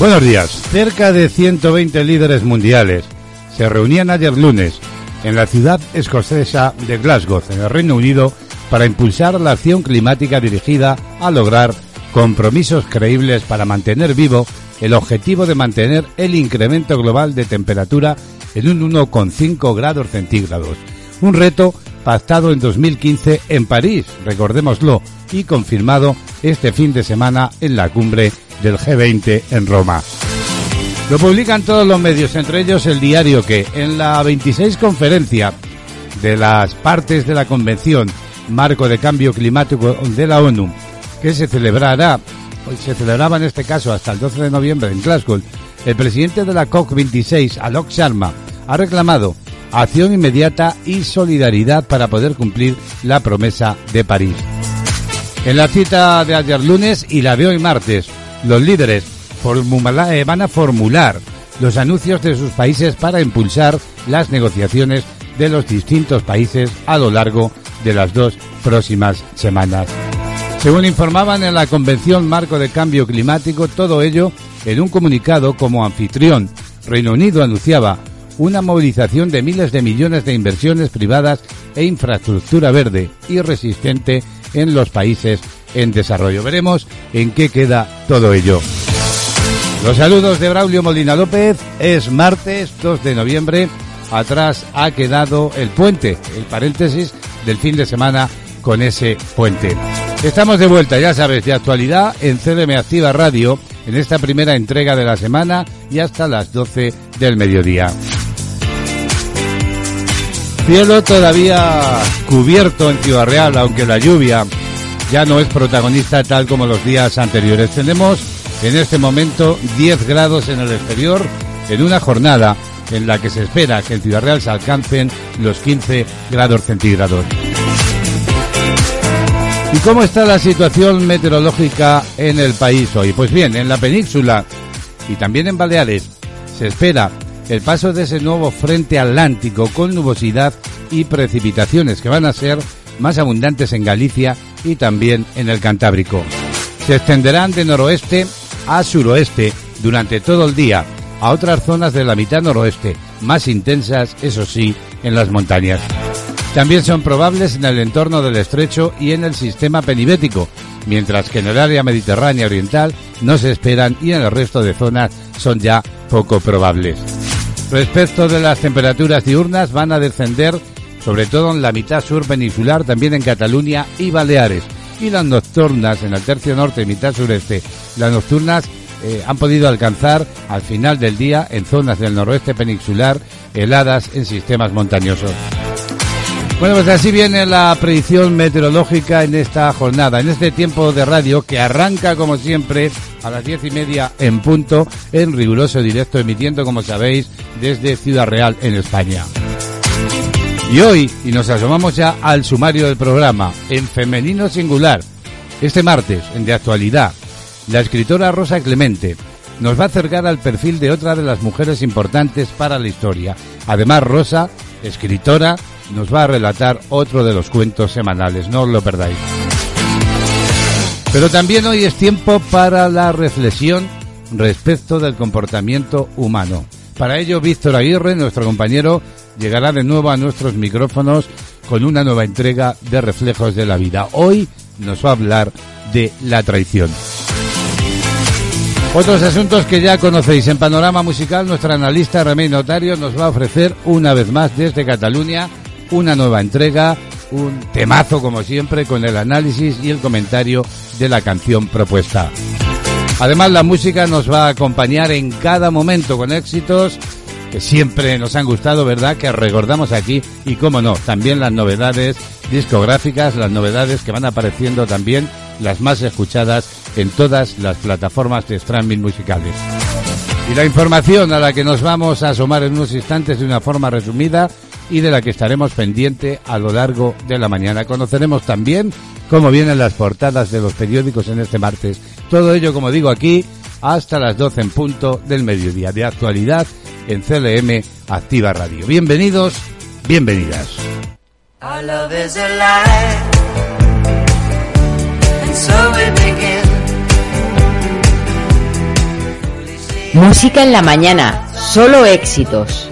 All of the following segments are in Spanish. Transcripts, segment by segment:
Buenos días. Cerca de 120 líderes mundiales se reunían ayer lunes en la ciudad escocesa de Glasgow, en el Reino Unido, para impulsar la acción climática dirigida a lograr compromisos creíbles para mantener vivo el objetivo de mantener el incremento global de temperatura en un 1,5 grados centígrados. Un reto pactado en 2015 en París, recordémoslo, y confirmado este fin de semana en la cumbre del G20 en Roma. Lo publican todos los medios, entre ellos el diario que en la 26 conferencia de las partes de la Convención Marco de Cambio Climático de la ONU, que se celebrará, se celebraba en este caso hasta el 12 de noviembre en Glasgow, el presidente de la COP26, Alok Sharma, ha reclamado acción inmediata y solidaridad para poder cumplir la promesa de París. En la cita de ayer lunes y la de hoy martes, los líderes eh, van a formular los anuncios de sus países para impulsar las negociaciones de los distintos países a lo largo de las dos próximas semanas. Según informaban en la Convención Marco de Cambio Climático, todo ello en un comunicado como anfitrión, Reino Unido anunciaba una movilización de miles de millones de inversiones privadas e infraestructura verde y resistente en los países en desarrollo. Veremos en qué queda todo ello. Los saludos de Braulio Molina López. Es martes 2 de noviembre. Atrás ha quedado el puente, el paréntesis del fin de semana con ese puente. Estamos de vuelta, ya sabes, de actualidad en CDM Activa Radio en esta primera entrega de la semana y hasta las 12 del mediodía. Cielo todavía cubierto en Ciudad Real, aunque la lluvia ya no es protagonista tal como los días anteriores. Tenemos en este momento 10 grados en el exterior en una jornada en la que se espera que en Ciudad Real se alcancen los 15 grados centígrados. ¿Y cómo está la situación meteorológica en el país hoy? Pues bien, en la península y también en Baleares se espera el paso de ese nuevo frente atlántico con nubosidad y precipitaciones que van a ser más abundantes en Galicia y también en el Cantábrico. Se extenderán de noroeste a suroeste durante todo el día a otras zonas de la mitad noroeste, más intensas, eso sí, en las montañas. También son probables en el entorno del estrecho y en el sistema penibético, mientras que en el área mediterránea oriental no se esperan y en el resto de zonas son ya poco probables. Respecto de las temperaturas diurnas van a descender sobre todo en la mitad sur peninsular, también en Cataluña y Baleares. Y las nocturnas en el tercio norte y mitad sureste, las nocturnas eh, han podido alcanzar al final del día en zonas del noroeste peninsular heladas en sistemas montañosos. Bueno, pues así viene la predicción meteorológica en esta jornada, en este tiempo de radio que arranca como siempre a las diez y media en punto en riguroso directo, emitiendo como sabéis desde Ciudad Real en España. Y hoy, y nos asomamos ya al sumario del programa, en femenino singular, este martes, en De Actualidad, la escritora Rosa Clemente nos va a acercar al perfil de otra de las mujeres importantes para la historia. Además, Rosa, escritora, nos va a relatar otro de los cuentos semanales, no os lo perdáis. Pero también hoy es tiempo para la reflexión respecto del comportamiento humano. Para ello, Víctor Aguirre, nuestro compañero, llegará de nuevo a nuestros micrófonos con una nueva entrega de Reflejos de la Vida. Hoy nos va a hablar de la traición. Otros asuntos que ya conocéis en Panorama Musical, nuestra analista Remey Notario nos va a ofrecer una vez más desde Cataluña una nueva entrega, un temazo como siempre con el análisis y el comentario de la canción propuesta. Además la música nos va a acompañar en cada momento con éxitos que siempre nos han gustado, ¿verdad? Que recordamos aquí y, cómo no, también las novedades discográficas, las novedades que van apareciendo también, las más escuchadas en todas las plataformas de streaming musicales. Y la información a la que nos vamos a asomar en unos instantes de una forma resumida y de la que estaremos pendiente a lo largo de la mañana. Conoceremos también cómo vienen las portadas de los periódicos en este martes. Todo ello, como digo aquí, hasta las 12 en punto del mediodía de actualidad en CLM Activa Radio. Bienvenidos, bienvenidas. Música en la mañana, solo éxitos.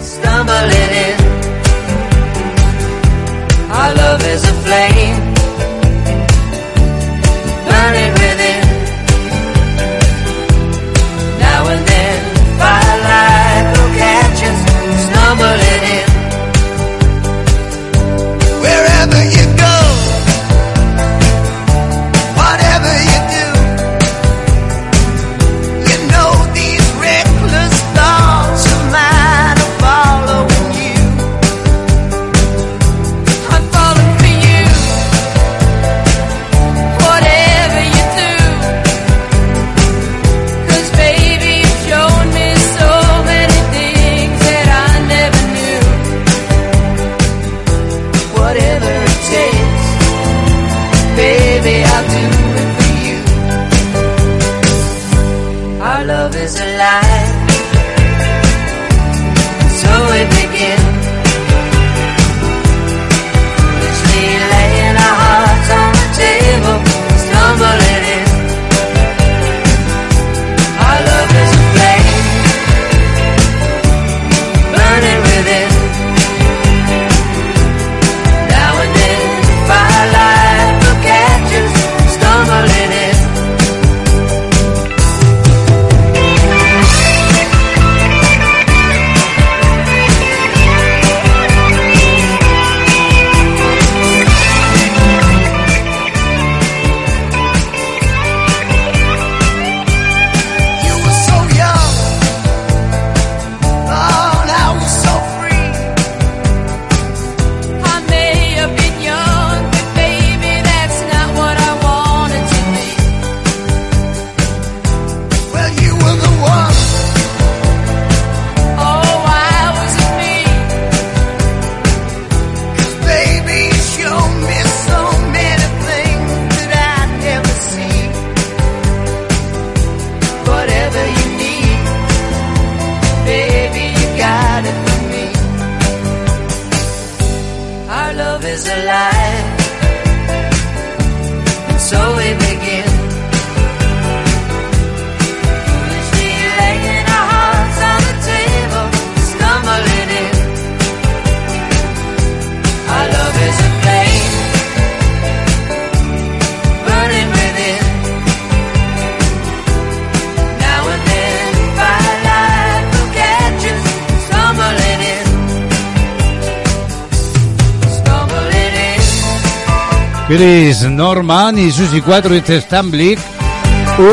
Chris Norman y Susie 4 y Stamblik,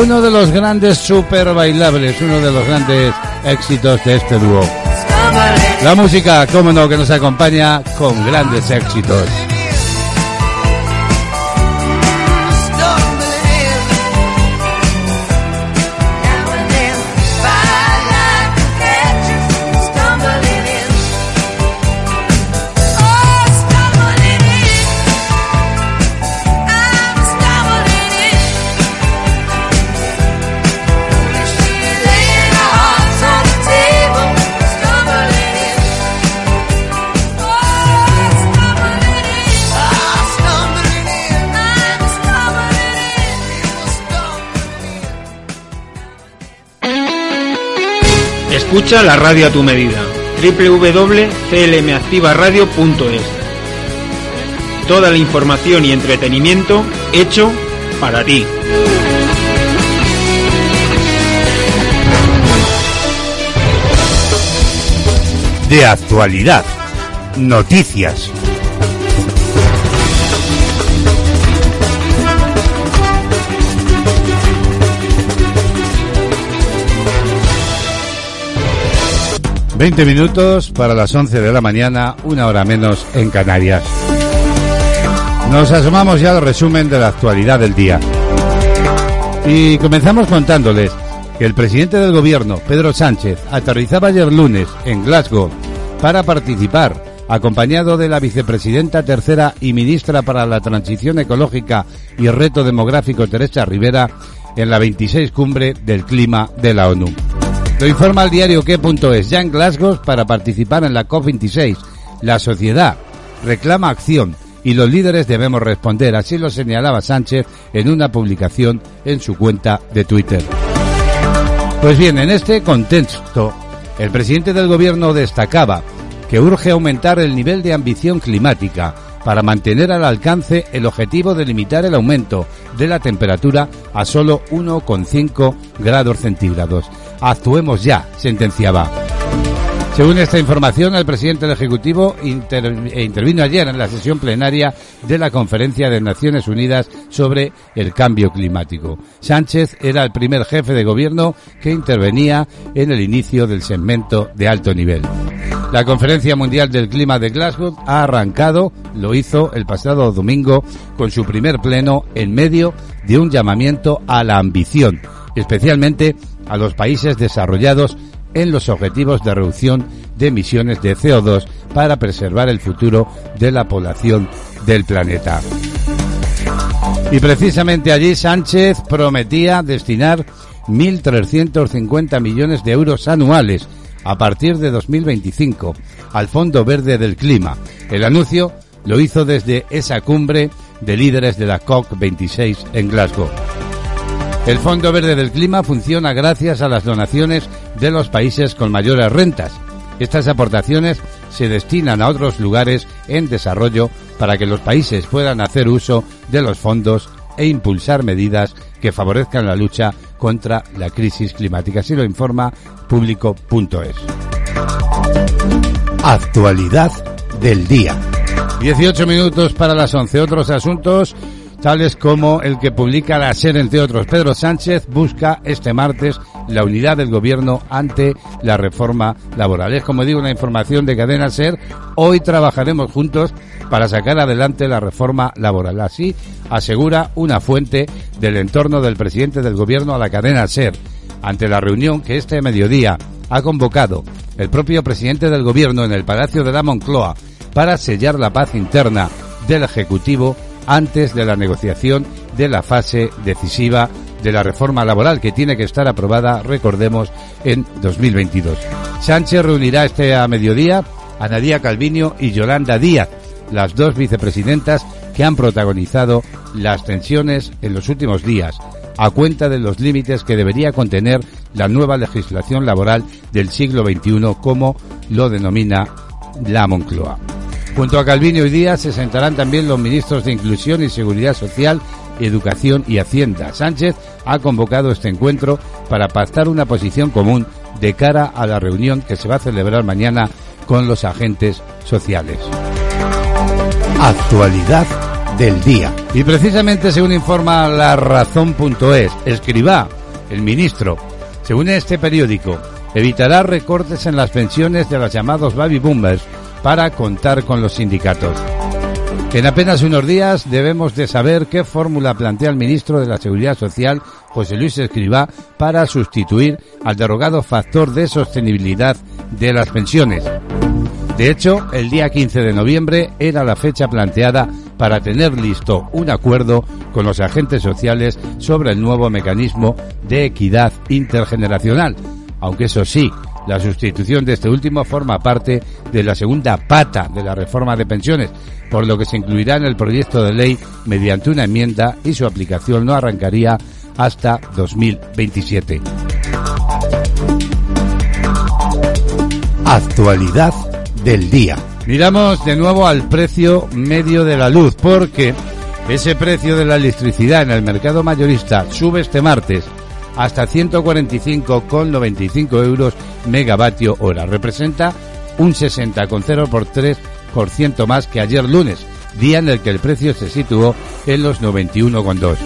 uno de los grandes super bailables, uno de los grandes éxitos de este dúo. La música, como no, que nos acompaña con grandes éxitos. Escucha la radio a tu medida. www.clmactivaradio.es Toda la información y entretenimiento hecho para ti. De actualidad. Noticias. 20 minutos para las 11 de la mañana, una hora menos en Canarias. Nos asomamos ya al resumen de la actualidad del día. Y comenzamos contándoles que el presidente del gobierno, Pedro Sánchez, aterrizaba ayer lunes en Glasgow para participar, acompañado de la vicepresidenta tercera y ministra para la Transición Ecológica y Reto Demográfico, Teresa Rivera, en la 26 cumbre del clima de la ONU. Lo informa el diario que.es, ya en Glasgow para participar en la COP26. La sociedad reclama acción y los líderes debemos responder, así lo señalaba Sánchez en una publicación en su cuenta de Twitter. Pues bien, en este contexto, el presidente del gobierno destacaba que urge aumentar el nivel de ambición climática para mantener al alcance el objetivo de limitar el aumento de la temperatura a solo 1,5 grados centígrados. Actuemos ya, sentenciaba. Según esta información, el presidente del Ejecutivo eh, intervino ayer en la sesión plenaria de la Conferencia de Naciones Unidas sobre el Cambio Climático. Sánchez era el primer jefe de gobierno que intervenía en el inicio del segmento de alto nivel. La Conferencia Mundial del Clima de Glasgow ha arrancado, lo hizo el pasado domingo, con su primer pleno en medio de un llamamiento a la ambición, especialmente a los países desarrollados en los objetivos de reducción de emisiones de CO2 para preservar el futuro de la población del planeta. Y precisamente allí Sánchez prometía destinar 1.350 millones de euros anuales a partir de 2025 al Fondo Verde del Clima. El anuncio lo hizo desde esa cumbre de líderes de la COP26 en Glasgow. El Fondo Verde del Clima funciona gracias a las donaciones de los países con mayores rentas. Estas aportaciones se destinan a otros lugares en desarrollo para que los países puedan hacer uso de los fondos e impulsar medidas que favorezcan la lucha contra la crisis climática. Así lo informa público.es. Actualidad del día. 18 minutos para las 11. Otros asuntos tales como el que publica la SER, entre otros. Pedro Sánchez busca este martes la unidad del gobierno ante la reforma laboral. Es como digo una información de cadena SER. Hoy trabajaremos juntos para sacar adelante la reforma laboral. Así asegura una fuente del entorno del presidente del gobierno a la cadena SER ante la reunión que este mediodía ha convocado el propio presidente del gobierno en el Palacio de la Moncloa para sellar la paz interna del Ejecutivo antes de la negociación de la fase decisiva de la reforma laboral que tiene que estar aprobada, recordemos, en 2022. Sánchez reunirá este a mediodía a Nadia Calviño y Yolanda Díaz, las dos vicepresidentas que han protagonizado las tensiones en los últimos días, a cuenta de los límites que debería contener la nueva legislación laboral del siglo XXI, como lo denomina la Moncloa. Junto a Calvino hoy día se sentarán también los ministros de Inclusión y Seguridad Social, Educación y Hacienda. Sánchez ha convocado este encuentro para pactar una posición común de cara a la reunión que se va a celebrar mañana con los agentes sociales. Actualidad del día. Y precisamente según informa la razón.es, escriba el ministro, según este periódico, evitará recortes en las pensiones de los llamados baby boomers para contar con los sindicatos. En apenas unos días debemos de saber qué fórmula plantea el ministro de la Seguridad Social, José Luis Escribá, para sustituir al derogado factor de sostenibilidad de las pensiones. De hecho, el día 15 de noviembre era la fecha planteada para tener listo un acuerdo con los agentes sociales sobre el nuevo mecanismo de equidad intergeneracional, aunque eso sí, la sustitución de este último forma parte de la segunda pata de la reforma de pensiones, por lo que se incluirá en el proyecto de ley mediante una enmienda y su aplicación no arrancaría hasta 2027. Actualidad del día. Miramos de nuevo al precio medio de la luz porque ese precio de la electricidad en el mercado mayorista sube este martes hasta 145,95 euros megavatio hora. Representa un 60,0 por 3% más que ayer lunes, día en el que el precio se situó en los 91,2.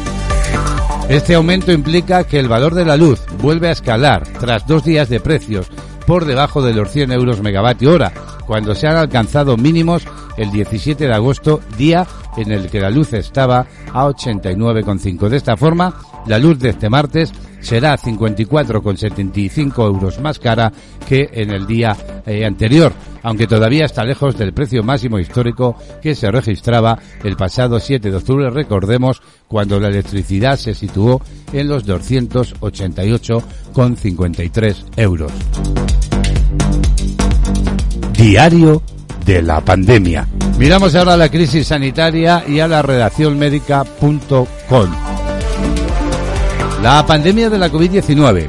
Este aumento implica que el valor de la luz vuelve a escalar tras dos días de precios por debajo de los 100 euros megavatio hora, cuando se han alcanzado mínimos el 17 de agosto, día en el que la luz estaba a 89,5. De esta forma, la luz de este martes será 54,75 euros más cara que en el día eh, anterior, aunque todavía está lejos del precio máximo histórico que se registraba el pasado 7 de octubre, recordemos, cuando la electricidad se situó en los 288,53 euros. Diario de la pandemia. Miramos ahora la crisis sanitaria y a la redacción médica.com. La pandemia de la COVID-19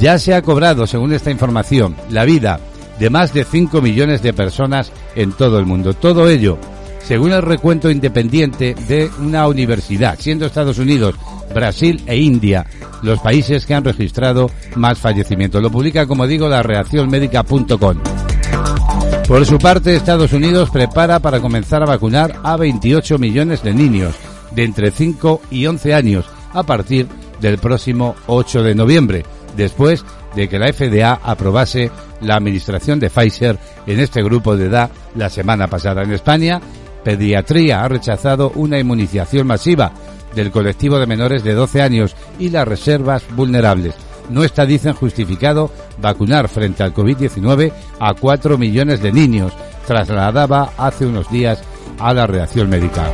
ya se ha cobrado, según esta información, la vida de más de 5 millones de personas en todo el mundo. Todo ello, según el recuento independiente de una universidad, siendo Estados Unidos, Brasil e India los países que han registrado más fallecimientos. Lo publica, como digo, la reaccionmédica.com. Por su parte, Estados Unidos prepara para comenzar a vacunar a 28 millones de niños de entre 5 y 11 años a partir del próximo 8 de noviembre, después de que la FDA aprobase la administración de Pfizer en este grupo de edad la semana pasada. En España, Pediatría ha rechazado una inmunización masiva del colectivo de menores de 12 años y las reservas vulnerables. No está, dicen, justificado vacunar frente al COVID-19 a 4 millones de niños, trasladaba hace unos días a la reacción médica.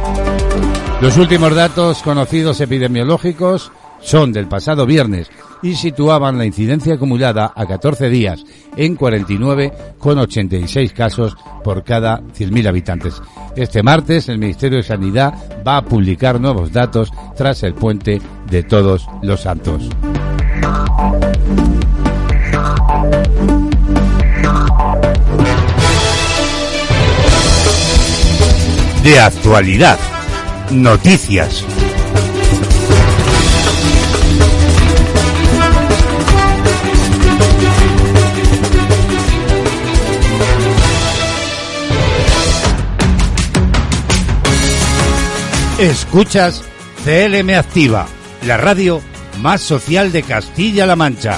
Los últimos datos conocidos epidemiológicos son del pasado viernes y situaban la incidencia acumulada a 14 días en 49,86 casos por cada 100.000 habitantes. Este martes el Ministerio de Sanidad va a publicar nuevos datos tras el puente de todos los santos. De actualidad. Noticias. Escuchas CLM Activa, la radio más social de Castilla-La Mancha.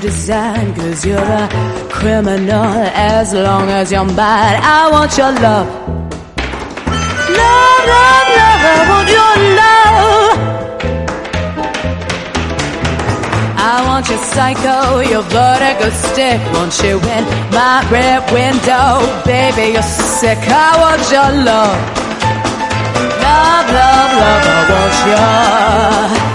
Design, cause you're a criminal as long as you're mine. I want your love. Love, love, love, I want your love. I want your psycho, your vertigo stick. Want you in my rear window, baby, you're sick. I want your love. Love, love, love, I want your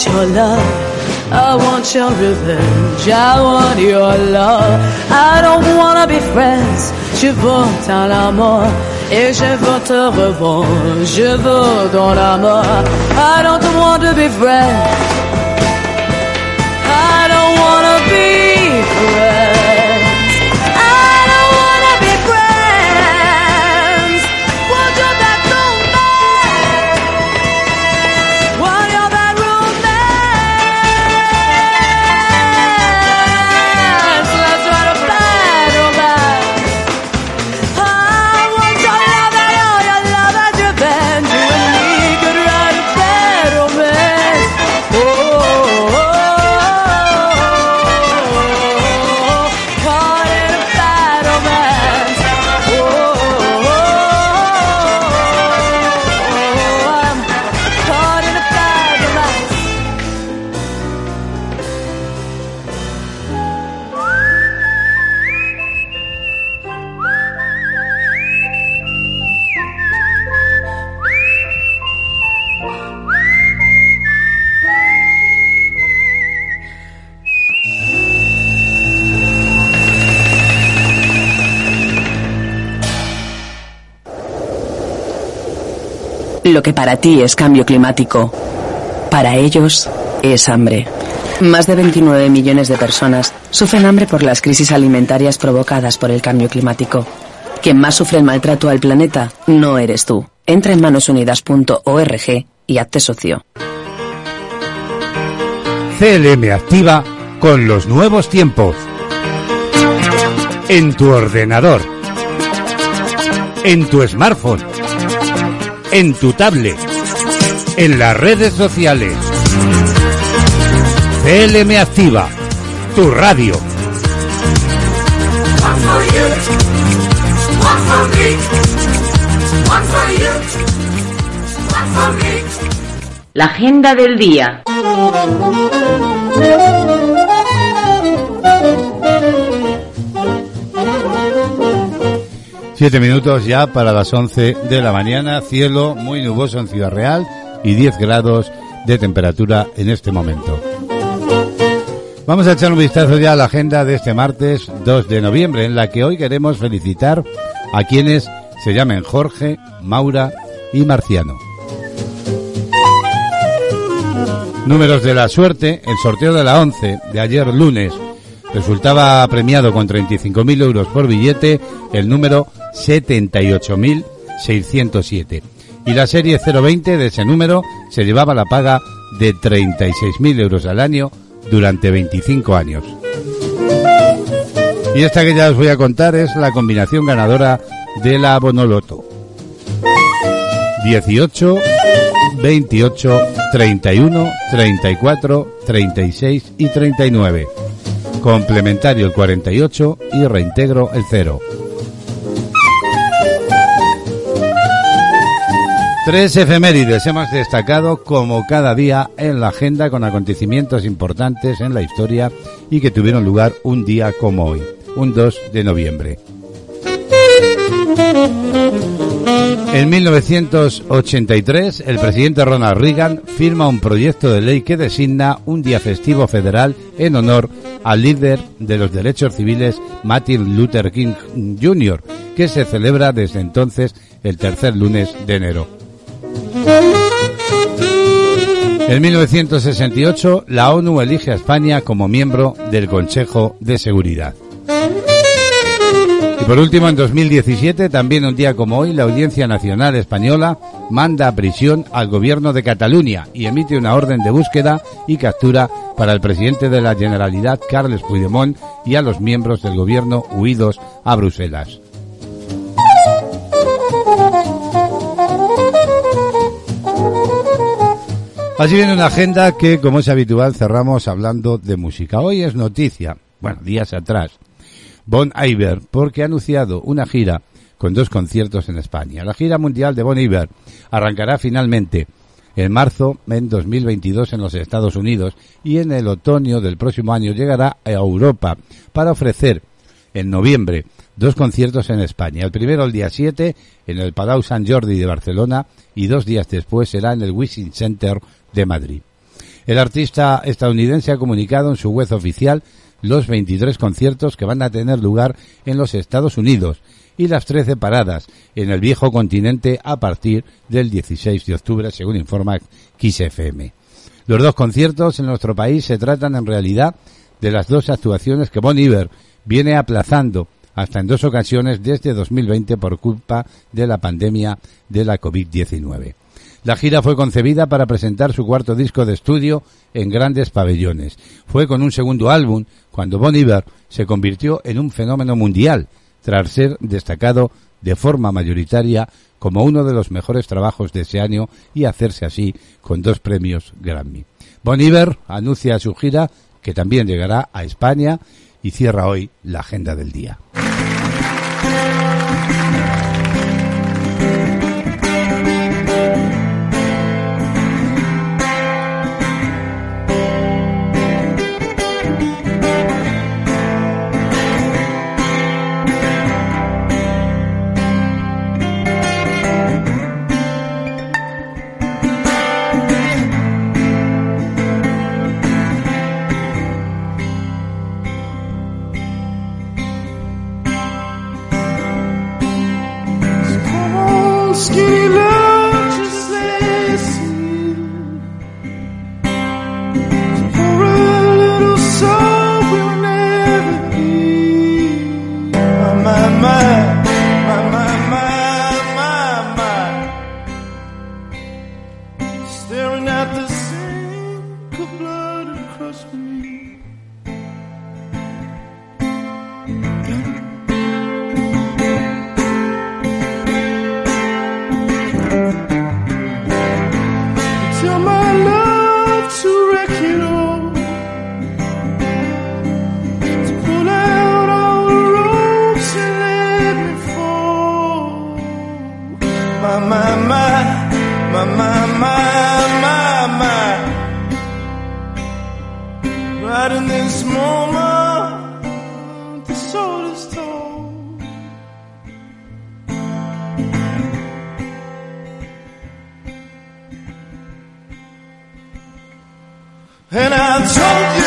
want your love. I want your revenge. I want your love. I don't wanna be friends. Je veux ton amour. Et je veux te revoir. Je veux ton amour. I don't want to be friends. Lo que para ti es cambio climático, para ellos es hambre. Más de 29 millones de personas sufren hambre por las crisis alimentarias provocadas por el cambio climático. Quien más sufre el maltrato al planeta no eres tú. Entra en manosunidas.org y hazte socio. CLM activa con los nuevos tiempos. En tu ordenador. En tu smartphone. En tu tablet. En las redes sociales. CLM activa. Tu radio. La agenda del día. Siete minutos ya para las 11 de la mañana. Cielo muy nuboso en Ciudad Real y 10 grados de temperatura en este momento. Vamos a echar un vistazo ya a la agenda de este martes 2 de noviembre, en la que hoy queremos felicitar a quienes se llamen Jorge, Maura y Marciano. Números de la suerte, el sorteo de la 11 de ayer lunes resultaba premiado con 35.000 euros por billete el número 78.607. Y la serie 020 de ese número se llevaba la paga de 36.000 euros al año durante 25 años. Y esta que ya os voy a contar es la combinación ganadora de la Bonoloto. 18, 28, 31, 34, 36 y 39. Complementario el 48 y reintegro el 0. Tres efemérides hemos destacado como cada día en la agenda con acontecimientos importantes en la historia y que tuvieron lugar un día como hoy, un 2 de noviembre. En 1983, el presidente Ronald Reagan firma un proyecto de ley que designa un día festivo federal en honor al líder de los derechos civiles Martin Luther King Jr., que se celebra desde entonces el tercer lunes de enero. En 1968, la ONU elige a España como miembro del Consejo de Seguridad. Y por último, en 2017, también un día como hoy, la Audiencia Nacional Española manda a prisión al gobierno de Cataluña y emite una orden de búsqueda y captura para el presidente de la Generalidad, Carles Puigdemont, y a los miembros del gobierno huidos a Bruselas. Así viene una agenda que, como es habitual, cerramos hablando de música. Hoy es noticia, bueno, días atrás, Bon Iver, porque ha anunciado una gira con dos conciertos en España. La gira mundial de Bon Iver arrancará finalmente en marzo en 2022 en los Estados Unidos y en el otoño del próximo año llegará a Europa para ofrecer en noviembre dos conciertos en España. El primero el día 7 en el Palau Sant Jordi de Barcelona y dos días después será en el Wishing Center de Madrid. El artista estadounidense ha comunicado en su web oficial los 23 conciertos que van a tener lugar en los Estados Unidos y las 13 paradas en el viejo continente a partir del 16 de octubre, según informa XFM. Los dos conciertos en nuestro país se tratan en realidad de las dos actuaciones que Bon Iver viene aplazando hasta en dos ocasiones desde 2020 por culpa de la pandemia de la COVID-19. La gira fue concebida para presentar su cuarto disco de estudio en grandes pabellones. Fue con un segundo álbum cuando Bon Iver se convirtió en un fenómeno mundial, tras ser destacado de forma mayoritaria como uno de los mejores trabajos de ese año y hacerse así con dos premios Grammy. Bon Iver anuncia su gira que también llegará a España y cierra hoy la agenda del día. Moment, the told. And I told you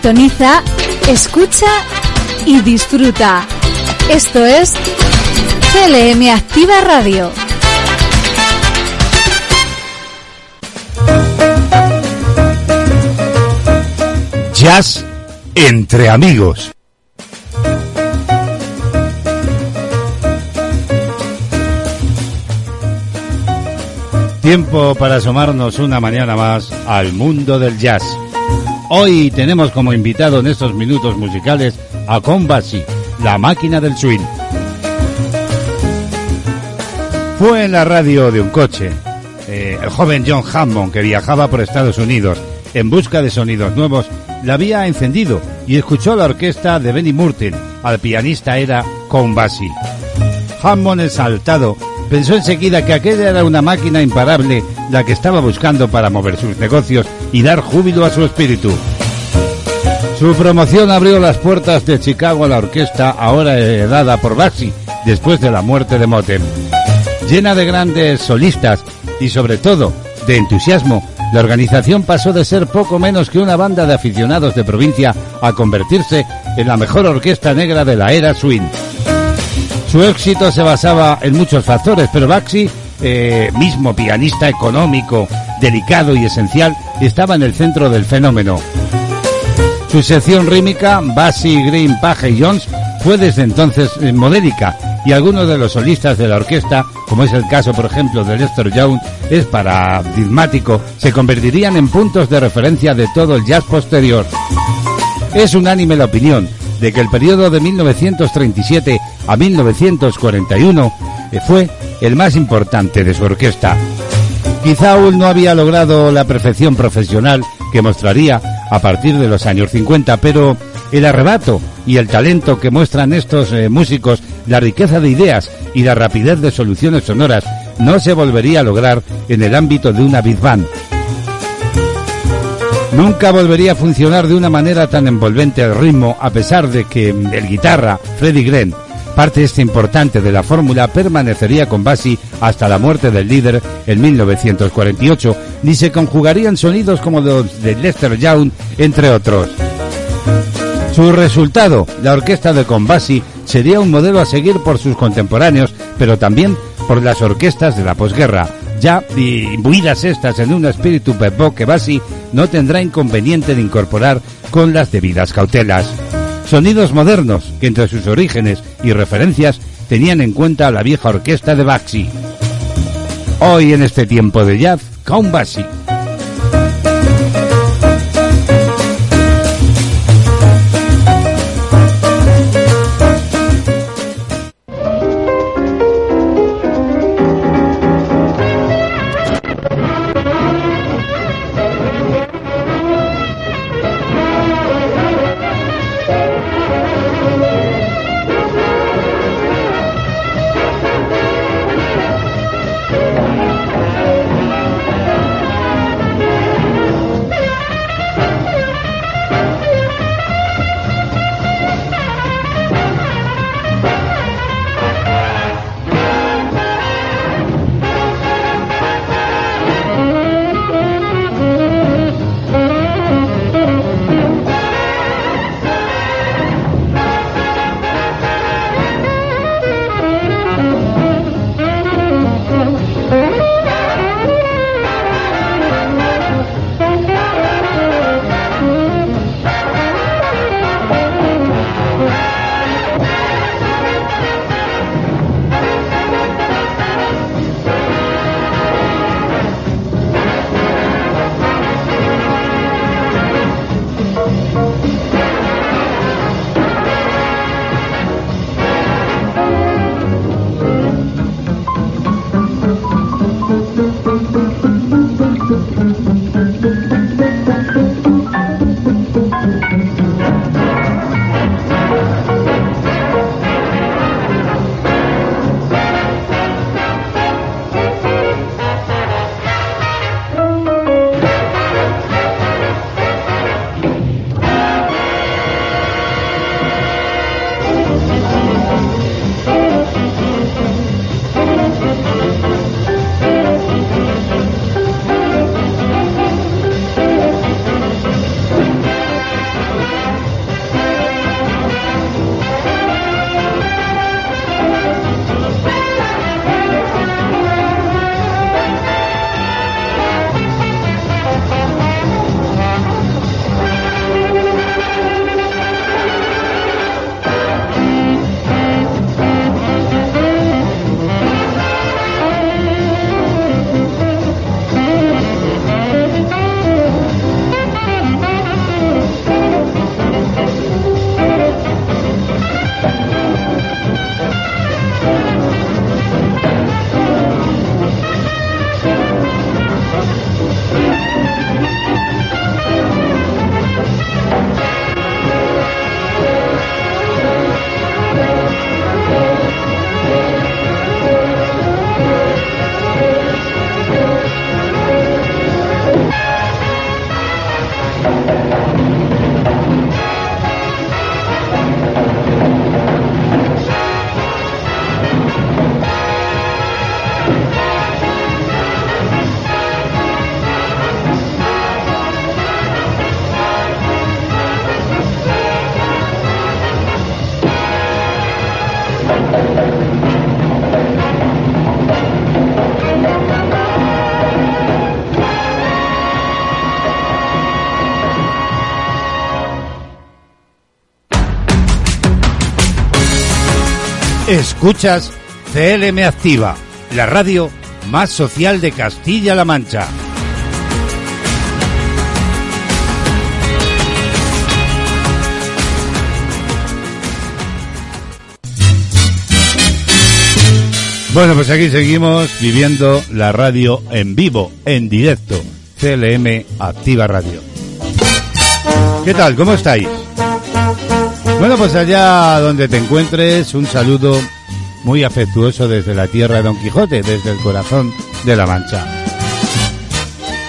Sintoniza, escucha y disfruta. Esto es CLM Activa Radio. Jazz entre amigos. Tiempo para asomarnos una mañana más al mundo del jazz. Hoy tenemos como invitado en estos minutos musicales a Combasi, la máquina del swing. Fue en la radio de un coche. eh, el joven John Hammond, que viajaba por Estados Unidos en busca de sonidos nuevos, la había encendido y escuchó la orquesta de Benny Murtin. Al pianista era Combasi. Hammond, exaltado, pensó enseguida que aquella era una máquina imparable la que estaba buscando para mover sus negocios y dar júbilo a su espíritu. Su promoción abrió las puertas de Chicago a la orquesta ahora heredada por Bassi después de la muerte de Motem. Llena de grandes solistas y sobre todo de entusiasmo, la organización pasó de ser poco menos que una banda de aficionados de provincia a convertirse en la mejor orquesta negra de la era swing. Su éxito se basaba en muchos factores, pero Baxi, eh, mismo pianista económico, delicado y esencial, estaba en el centro del fenómeno. Su sección rítmica, Bassi, Green, Page y Jones, fue desde entonces eh, modélica y algunos de los solistas de la orquesta, como es el caso por ejemplo de Lester Young, es paradigmático, se convertirían en puntos de referencia de todo el jazz posterior. Es unánime la opinión de que el periodo de 1937 a 1941 eh, fue el más importante de su orquesta. Quizá aún no había logrado la perfección profesional que mostraría a partir de los años 50, pero el arrebato y el talento que muestran estos eh, músicos, la riqueza de ideas y la rapidez de soluciones sonoras no se volvería a lograr en el ámbito de una big band. Nunca volvería a funcionar de una manera tan envolvente el ritmo, a pesar de que el guitarra, Freddie Gren, parte este importante de la fórmula, permanecería con Bassi hasta la muerte del líder en 1948, ni se conjugarían sonidos como los de Lester Young, entre otros. Su resultado, la orquesta de Combasi, sería un modelo a seguir por sus contemporáneos, pero también por las orquestas de la posguerra, ya imbuidas estas en un espíritu pop que Bassi no tendrá inconveniente de incorporar con las debidas cautelas. Sonidos modernos que entre sus orígenes y referencias tenían en cuenta la vieja orquesta de Baxi. Hoy en este tiempo de jazz, con Bassi. Escuchas CLM Activa, la radio más social de Castilla-La Mancha. Bueno, pues aquí seguimos viviendo la radio en vivo, en directo. CLM Activa Radio. ¿Qué tal? ¿Cómo estáis? Bueno, pues allá donde te encuentres, un saludo muy afectuoso desde la tierra de Don Quijote, desde el corazón de la Mancha.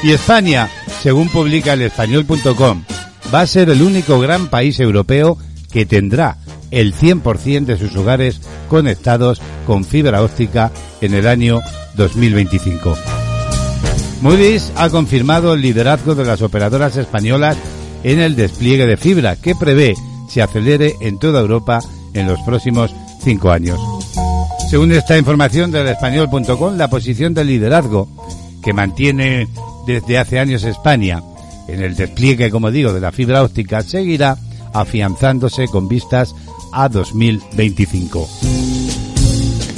Y España, según publica el español.com, va a ser el único gran país europeo que tendrá el 100% de sus hogares conectados con fibra óptica en el año 2025. Moody's ha confirmado el liderazgo de las operadoras españolas en el despliegue de fibra, que prevé se acelere en toda Europa en los próximos cinco años. Según esta información del español.com, la posición de liderazgo que mantiene desde hace años España en el despliegue, como digo, de la fibra óptica seguirá afianzándose con vistas a 2025.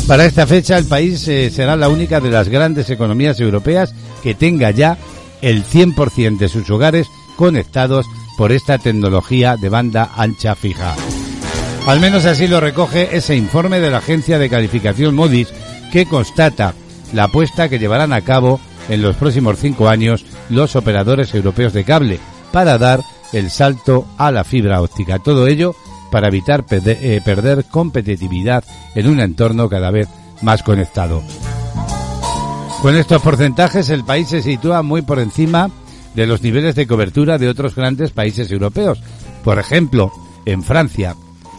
Para esta fecha el país eh, será la única de las grandes economías europeas que tenga ya el 100% de sus hogares conectados por esta tecnología de banda ancha fija. Al menos así lo recoge ese informe de la agencia de calificación Moody's que constata la apuesta que llevarán a cabo en los próximos cinco años los operadores europeos de cable para dar el salto a la fibra óptica. Todo ello para evitar perder, eh, perder competitividad en un entorno cada vez más conectado. Con estos porcentajes el país se sitúa muy por encima de los niveles de cobertura de otros grandes países europeos. Por ejemplo, en Francia,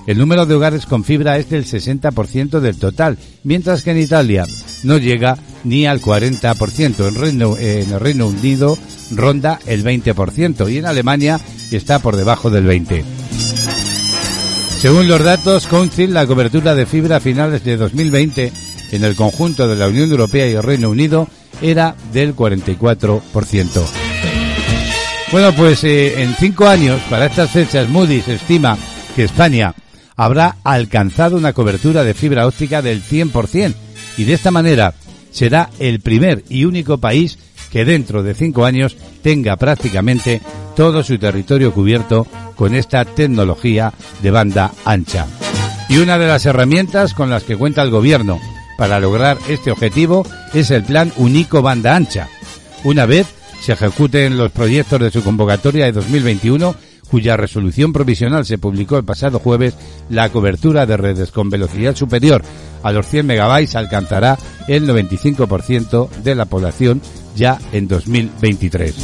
el número de hogares con fibra es del 60% del total, mientras que en Italia no llega ni al 40%. En, Reino, en el Reino Unido ronda el 20% y en Alemania está por debajo del 20%. Según los datos Council, la cobertura de fibra a finales de 2020 en el conjunto de la Unión Europea y el Reino Unido era del 44%. Bueno, pues eh, en cinco años, para estas fechas, Moody's estima que España habrá alcanzado una cobertura de fibra óptica del 100% y de esta manera será el primer y único país que dentro de cinco años tenga prácticamente todo su territorio cubierto con esta tecnología de banda ancha. Y una de las herramientas con las que cuenta el gobierno para lograr este objetivo es el plan Unico Banda Ancha. Una vez se ejecuten los proyectos de su convocatoria de 2021, cuya resolución provisional se publicó el pasado jueves, la cobertura de redes con velocidad superior a los 100 megabytes alcanzará el 95% de la población ya en 2023.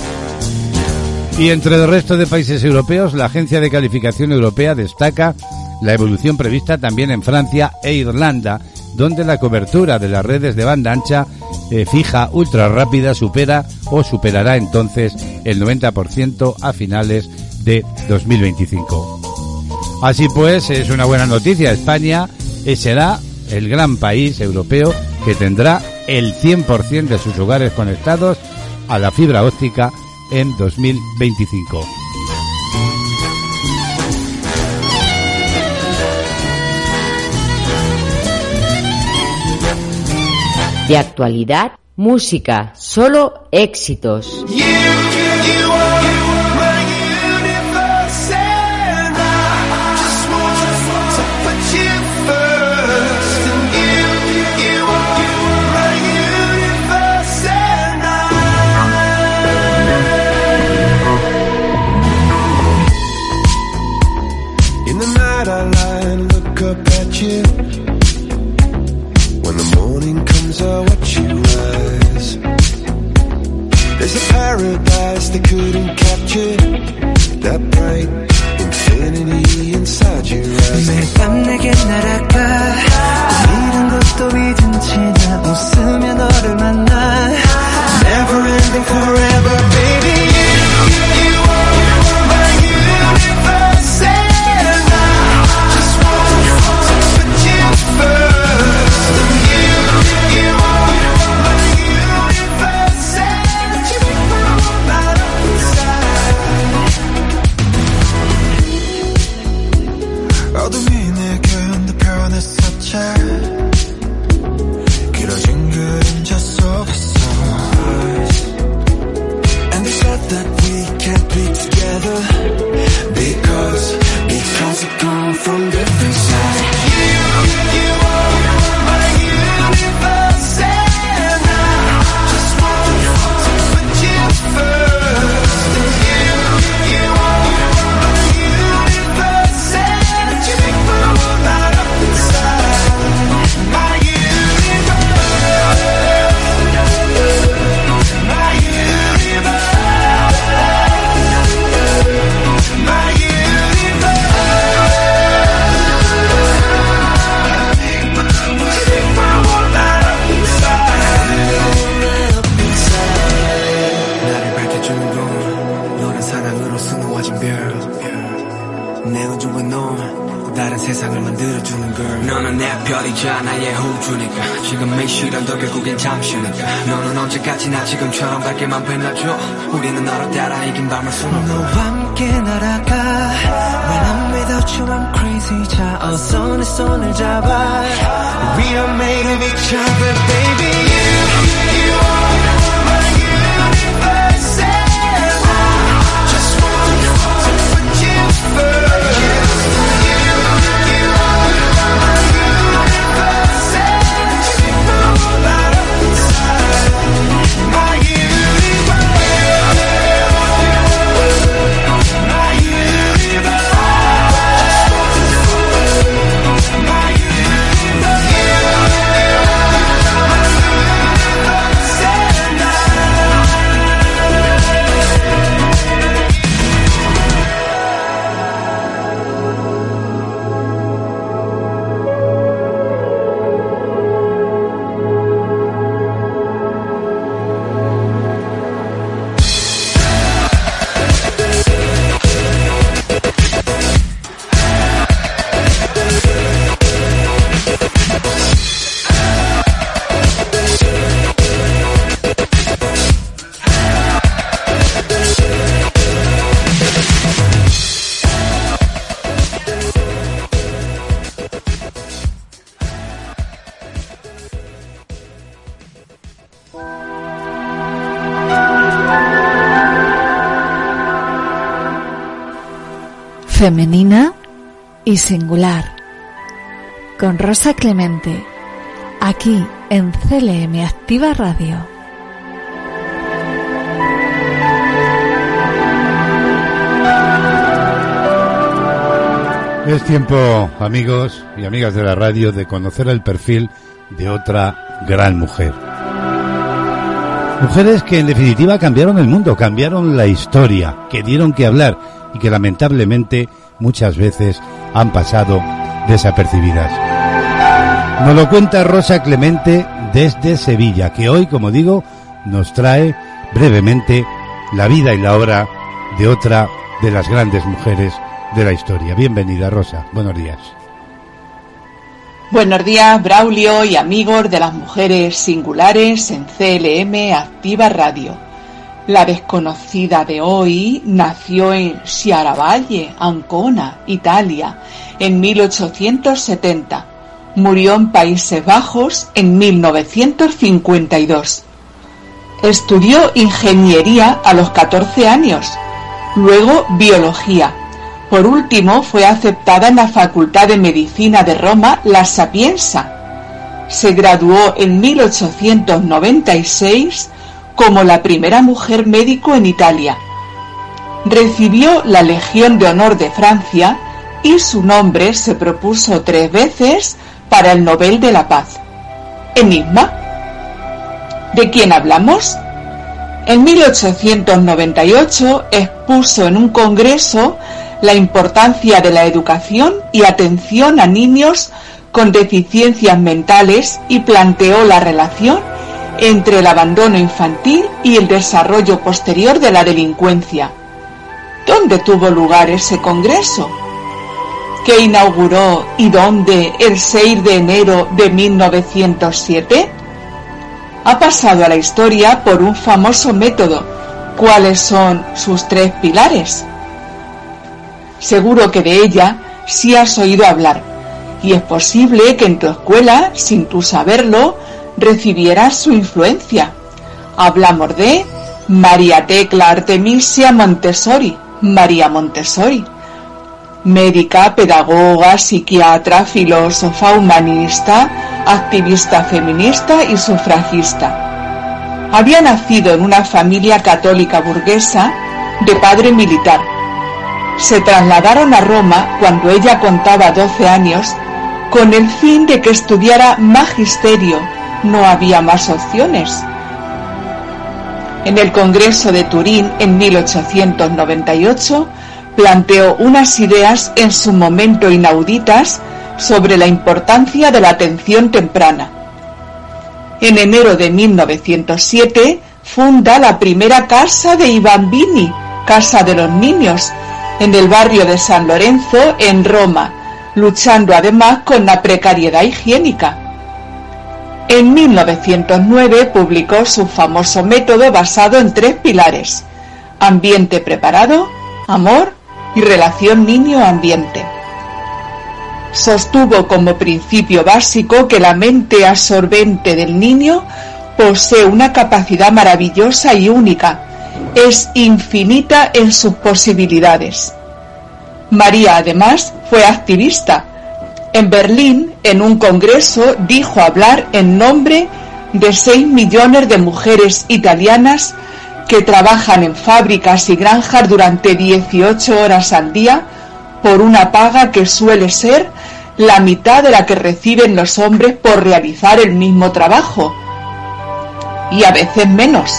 Y entre el resto de países europeos, la Agencia de Calificación Europea destaca la evolución prevista también en Francia e Irlanda, donde la cobertura de las redes de banda ancha eh, fija ultra rápida supera o superará entonces el 90% a finales de 2025. Así pues, es una buena noticia. España eh, será el gran país europeo que tendrá el 100% de sus hogares conectados a la fibra óptica en 2025. De actualidad, música, solo éxitos. Singular. Con Rosa Clemente. Aquí en CLM Activa Radio. Es tiempo, amigos y amigas de la radio, de conocer el perfil de otra gran mujer. Mujeres que en definitiva cambiaron el mundo, cambiaron la historia, que dieron que hablar y que lamentablemente muchas veces han pasado desapercibidas. Nos lo cuenta Rosa Clemente desde Sevilla, que hoy, como digo, nos trae brevemente la vida y la obra de otra de las grandes mujeres de la historia. Bienvenida, Rosa. Buenos días. Buenos días, Braulio y amigos de las mujeres singulares en CLM Activa Radio. La desconocida de hoy nació en Sciaravalle, Ancona, Italia, en 1870. Murió en Países Bajos en 1952. Estudió ingeniería a los 14 años, luego biología. Por último, fue aceptada en la Facultad de Medicina de Roma La Sapienza. Se graduó en 1896 como la primera mujer médico en Italia. Recibió la Legión de Honor de Francia y su nombre se propuso tres veces para el Nobel de la Paz. Enigma. ¿De quién hablamos? En 1898 expuso en un congreso la importancia de la educación y atención a niños con deficiencias mentales y planteó la relación entre el abandono infantil y el desarrollo posterior de la delincuencia. ¿Dónde tuvo lugar ese congreso? ¿Qué inauguró y dónde el 6 de enero de 1907? Ha pasado a la historia por un famoso método. ¿Cuáles son sus tres pilares? Seguro que de ella sí has oído hablar, y es posible que en tu escuela, sin tú saberlo, recibieras su influencia. Hablamos de María Tecla Artemisia Montessori, María Montessori. Médica, pedagoga, psiquiatra, filósofa, humanista, activista feminista y sufragista. Había nacido en una familia católica burguesa de padre militar. Se trasladaron a Roma cuando ella contaba 12 años con el fin de que estudiara magisterio. No había más opciones. En el Congreso de Turín en 1898 planteó unas ideas en su momento inauditas sobre la importancia de la atención temprana. En enero de 1907 funda la primera casa de I Bambini, Casa de los Niños, en el barrio de San Lorenzo, en Roma, luchando además con la precariedad higiénica. En 1909 publicó su famoso método basado en tres pilares, ambiente preparado, amor y relación niño-ambiente. Sostuvo como principio básico que la mente absorbente del niño posee una capacidad maravillosa y única, es infinita en sus posibilidades. María además fue activista. En Berlín, en un congreso, dijo hablar en nombre de 6 millones de mujeres italianas que trabajan en fábricas y granjas durante 18 horas al día por una paga que suele ser la mitad de la que reciben los hombres por realizar el mismo trabajo. Y a veces menos.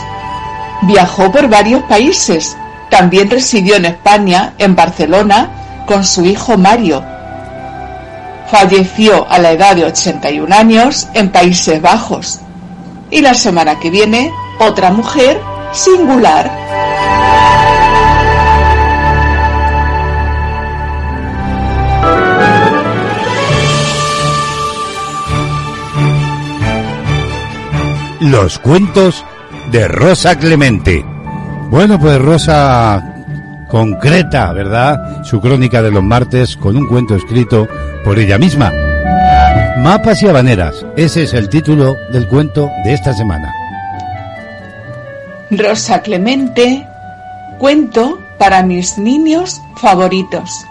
Viajó por varios países. También residió en España, en Barcelona, con su hijo Mario. Falleció a la edad de 81 años en Países Bajos. Y la semana que viene, otra mujer singular. Los cuentos de Rosa Clemente. Bueno, pues Rosa concreta, ¿verdad? Su crónica de los martes con un cuento escrito por ella misma. Mapas y habaneras. Ese es el título del cuento de esta semana. Rosa Clemente, cuento para mis niños favoritos.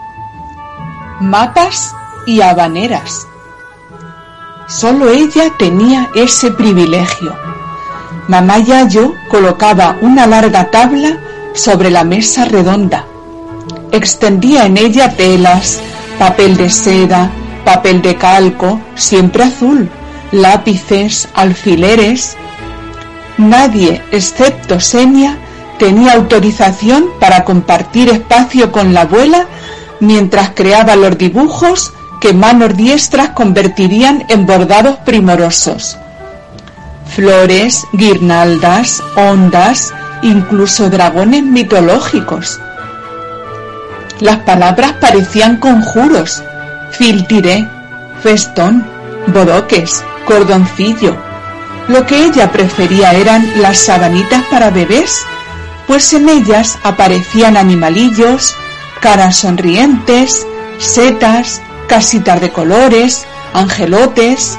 Mapas y habaneras. Solo ella tenía ese privilegio. Mamá Yayo colocaba una larga tabla sobre la mesa redonda. Extendía en ella telas, papel de seda, papel de calco, siempre azul, lápices, alfileres. Nadie, excepto Senia, tenía autorización para compartir espacio con la abuela mientras creaba los dibujos que manos diestras convertirían en bordados primorosos. Flores, guirnaldas, ondas, incluso dragones mitológicos. Las palabras parecían conjuros, filtiré, festón, bodoques, cordoncillo. Lo que ella prefería eran las sabanitas para bebés, pues en ellas aparecían animalillos, caras sonrientes, setas, casitas de colores, angelotes.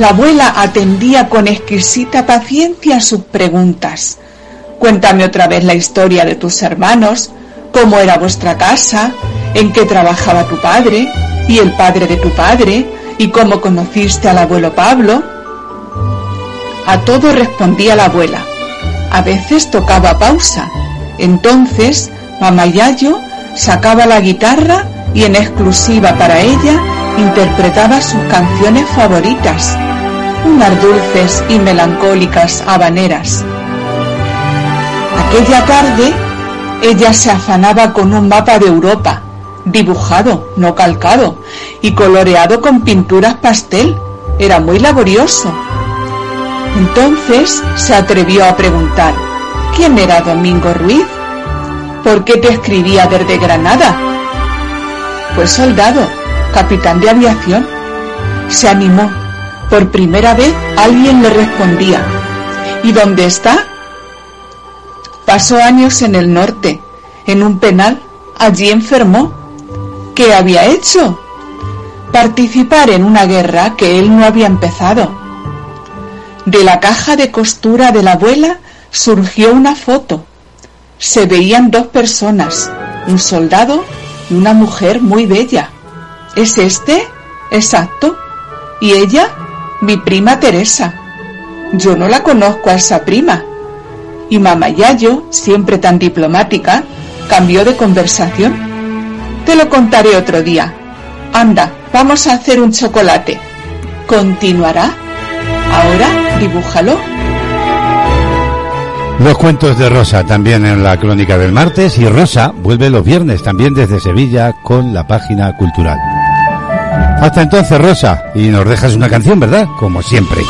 La abuela atendía con exquisita paciencia sus preguntas. Cuéntame otra vez la historia de tus hermanos, cómo era vuestra casa, en qué trabajaba tu padre y el padre de tu padre, y cómo conociste al abuelo Pablo. A todo respondía la abuela. A veces tocaba pausa. Entonces, mamá Yayo sacaba la guitarra y en exclusiva para ella interpretaba sus canciones favoritas, unas dulces y melancólicas habaneras. Aquella tarde ella se afanaba con un mapa de Europa, dibujado, no calcado, y coloreado con pinturas pastel. Era muy laborioso. Entonces se atrevió a preguntar, ¿quién era Domingo Ruiz? ¿Por qué te escribía desde Granada? Pues soldado, capitán de aviación. Se animó. Por primera vez alguien le respondía. ¿Y dónde está? Pasó años en el norte, en un penal. Allí enfermó. ¿Qué había hecho? Participar en una guerra que él no había empezado. De la caja de costura de la abuela surgió una foto. Se veían dos personas, un soldado y una mujer muy bella. ¿Es este? Exacto. ¿Y ella? Mi prima Teresa. Yo no la conozco a esa prima. Y mamá Yayo, siempre tan diplomática, cambió de conversación. Te lo contaré otro día. Anda, vamos a hacer un chocolate. ¿Continuará? Ahora dibújalo. Los cuentos de Rosa también en la crónica del martes y Rosa vuelve los viernes también desde Sevilla con la página cultural. Hasta entonces Rosa y nos dejas una canción, ¿verdad? Como siempre.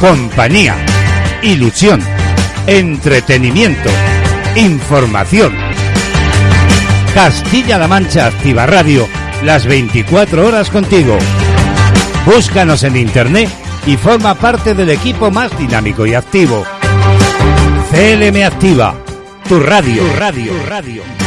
Compañía, ilusión, entretenimiento, información. Castilla-La Mancha Activa Radio, las 24 horas contigo. Búscanos en internet y forma parte del equipo más dinámico y activo. CLM Activa, tu radio, radio, tu radio.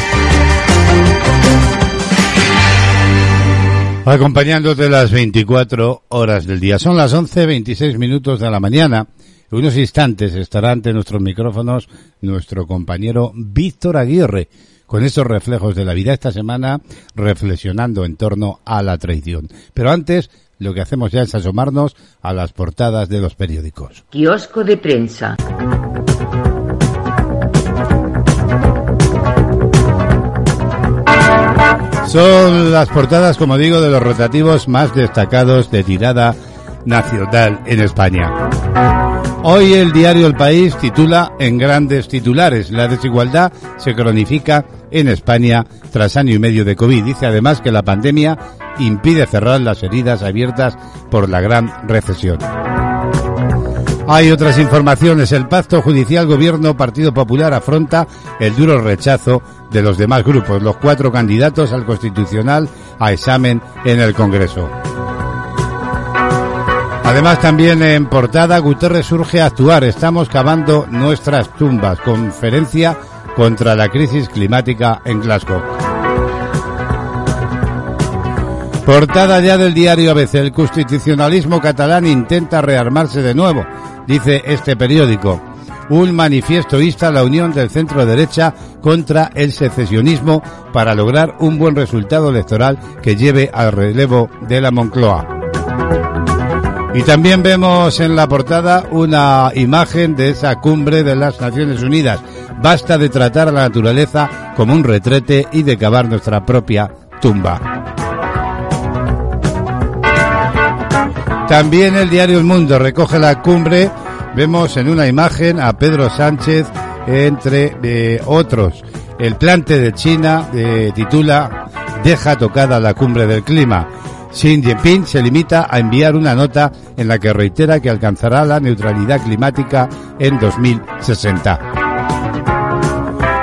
Acompañándote las 24 horas del día. Son las 11.26 minutos de la mañana. En unos instantes estará ante nuestros micrófonos nuestro compañero Víctor Aguirre con esos reflejos de la vida esta semana reflexionando en torno a la traición. Pero antes, lo que hacemos ya es asomarnos a las portadas de los periódicos. Kiosco de prensa. Son las portadas, como digo, de los rotativos más destacados de tirada nacional en España. Hoy el diario El País titula en grandes titulares, la desigualdad se cronifica en España tras año y medio de COVID. Dice además que la pandemia impide cerrar las heridas abiertas por la gran recesión. Hay otras informaciones. El pacto judicial Gobierno-Partido Popular afronta el duro rechazo de los demás grupos, los cuatro candidatos al Constitucional a examen en el Congreso. Además, también en portada, Guterres surge a actuar. Estamos cavando nuestras tumbas. Conferencia contra la crisis climática en Glasgow. Portada ya del diario ABC. El constitucionalismo catalán intenta rearmarse de nuevo, dice este periódico. Un manifiesto insta a la unión del centro derecha contra el secesionismo para lograr un buen resultado electoral que lleve al relevo de la Moncloa. Y también vemos en la portada una imagen de esa cumbre de las Naciones Unidas. Basta de tratar a la naturaleza como un retrete y de cavar nuestra propia tumba. También el diario El Mundo recoge la cumbre. Vemos en una imagen a Pedro Sánchez entre eh, otros. El plante de China eh, titula Deja tocada la cumbre del clima. Xi Jinping se limita a enviar una nota en la que reitera que alcanzará la neutralidad climática en 2060.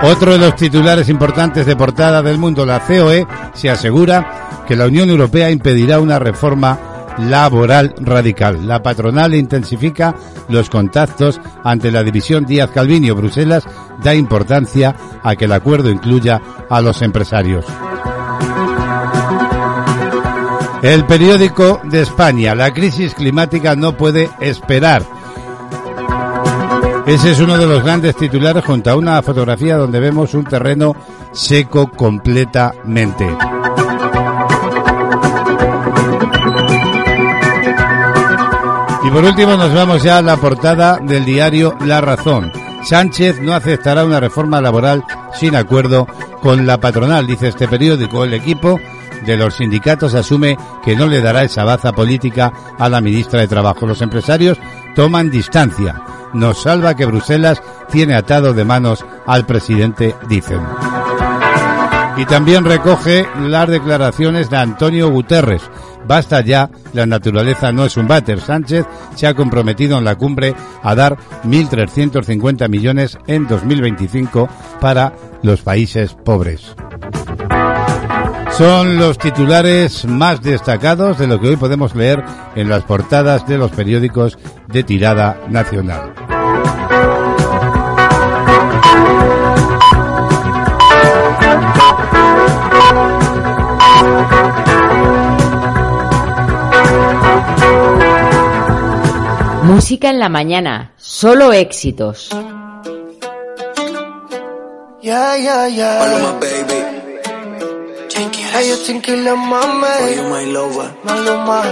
Otro de los titulares importantes de portada del mundo, la COE, se asegura que la Unión Europea impedirá una reforma laboral radical. La patronal intensifica los contactos ante la división Díaz Calviño. Bruselas da importancia a que el acuerdo incluya a los empresarios. El periódico de España, la crisis climática no puede esperar. Ese es uno de los grandes titulares junto a una fotografía donde vemos un terreno seco completamente. Y por último nos vamos ya a la portada del diario La Razón. Sánchez no aceptará una reforma laboral sin acuerdo con la patronal, dice este periódico. El equipo de los sindicatos asume que no le dará esa baza política a la ministra de Trabajo. Los empresarios toman distancia. Nos salva que Bruselas tiene atado de manos al presidente, dicen. Y también recoge las declaraciones de Antonio Guterres. Basta ya, la naturaleza no es un váter. Sánchez se ha comprometido en la cumbre a dar 1.350 millones en 2025 para los países pobres. Son los titulares más destacados de lo que hoy podemos leer en las portadas de los periódicos de tirada nacional. Música en la mañana, solo éxitos. Yeah, yeah, yeah. Paloma, baby. Hey, yo thinking la mame. For you, my lover. Maluma.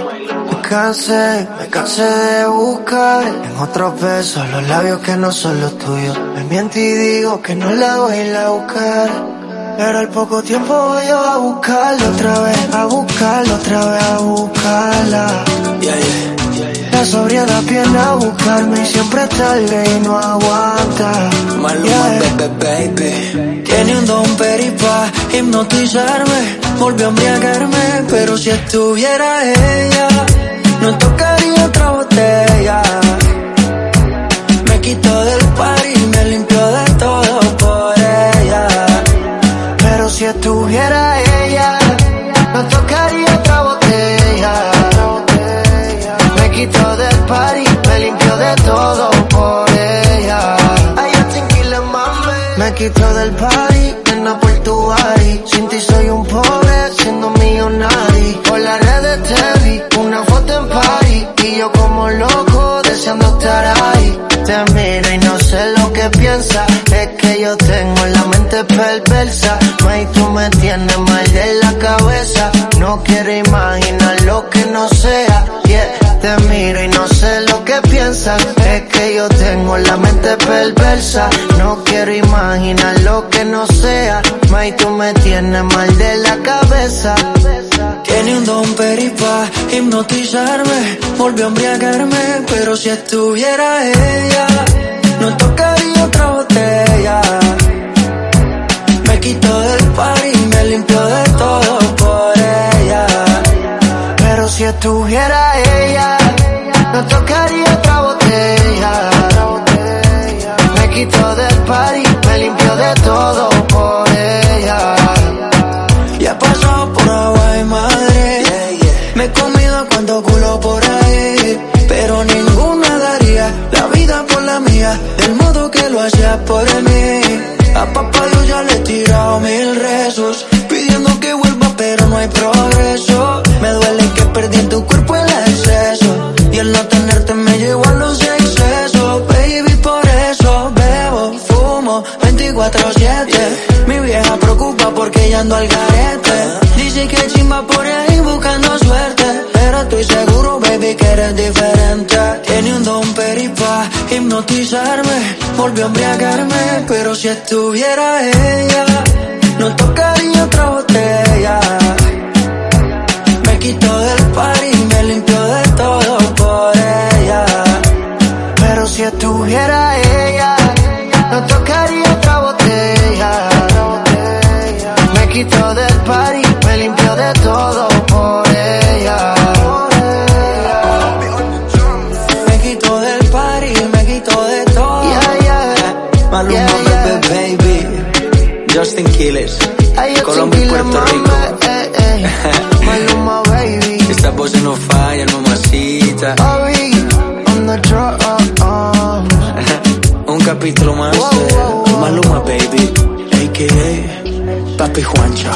Me cansé, me cansé de buscar en otros besos los labios que no son los tuyos. Me miento y digo que no la voy a ir a buscar. Pero al poco tiempo voy yo a buscarla otra vez, a buscarla otra vez, a buscarla. Yeah, yeah. La sobriedad viene a buscarme y siempre tarde y no aguanta. Maluma, Yeah. baby, baby. Tiene un don peripa hipnotizarme, volvió a embriagarme, pero si estuviera ella, no tocaría otra botella. Quito del party, nena por tu. Sin ti soy un pobre, siendo millonario. Por las redes te vi, una foto en party. Y yo como loco, deseando estar ahí. Te miro y no sé lo que piensas. Es que yo tengo la mente perversa. May, tú me tienes mal de la cabeza. No quiero imaginar lo que no sea. Te miro y no sé lo que piensas. Es que yo tengo la mente perversa. No quiero imaginar lo que no sea. May, tú me tienes mal de la cabeza. Tiene un don peripa hipnotizarme, volvió a embriagarme, pero si estuviera ella, no tocaría otra botella. Me quito del party y me limpio de todo por ella. Pero si estuviera ella, no tocaría otra botella. Me quito del party, me limpio de todo por ella. Ya he pasado por agua y madre, me he comido a cuanto culo por ahí, pero ninguna daría la vida por la mía, del modo que lo hacía por mí. A papá le he tirado mil rezos, Volvió a embriagarme, pero si estuviera ella, no tocaría otra botella. Me quito del wow, wow. Maluma, baby. A.K.A. Papi Juancho.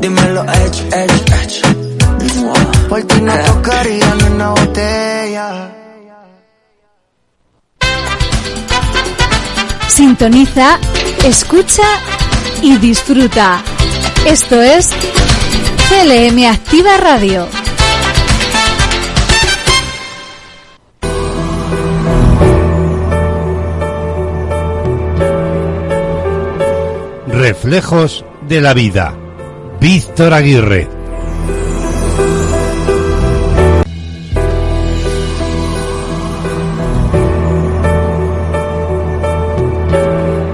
Dímelo, Edge, Edge, Edge. Por ti no tocaría ni una botella. Sintoniza, escucha y disfruta. Esto es CLM Activa Radio. Reflejos de la vida. Víctor Aguirre.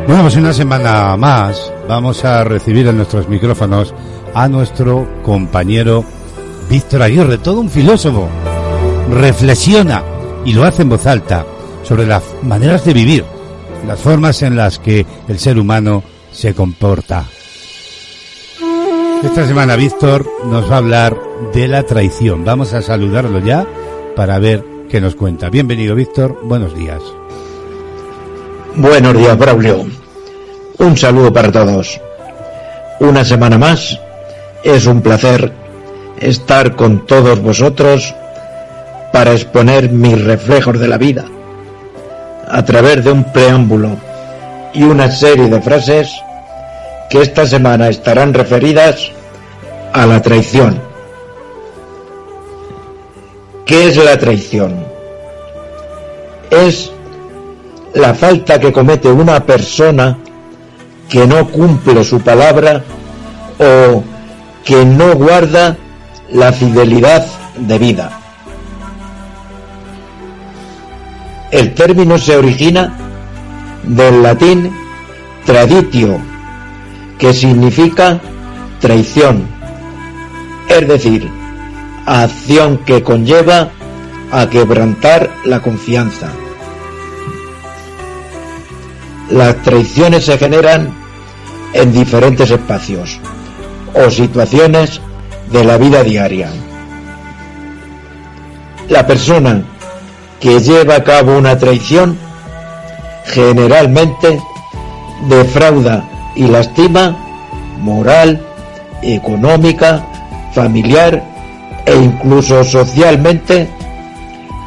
Bueno, pues una semana más vamos a recibir en nuestros micrófonos a nuestro compañero Víctor Aguirre, todo un filósofo. Reflexiona y lo hace en voz alta sobre las maneras de vivir, las formas en las que el ser humano se comporta. Esta semana Víctor nos va a hablar de la traición. Vamos a saludarlo ya para ver qué nos cuenta. Bienvenido Víctor, buenos días. Buenos días, Braulio. Un saludo para todos. Una semana más. Es un placer estar con todos vosotros para exponer mis reflejos de la vida a través de un preámbulo y una serie de frases que esta semana estarán referidas a la traición. ¿Qué es la traición? Es la falta que comete una persona que no cumple su palabra o que no guarda la fidelidad de vida. El término se origina del latín traditio, que significa traición, es decir, acción que conlleva a quebrantar la confianza. Las traiciones se generan en diferentes espacios o situaciones de la vida diaria. La persona que lleva a cabo una traición generalmente defrauda y lastima moral, económica, familiar e incluso socialmente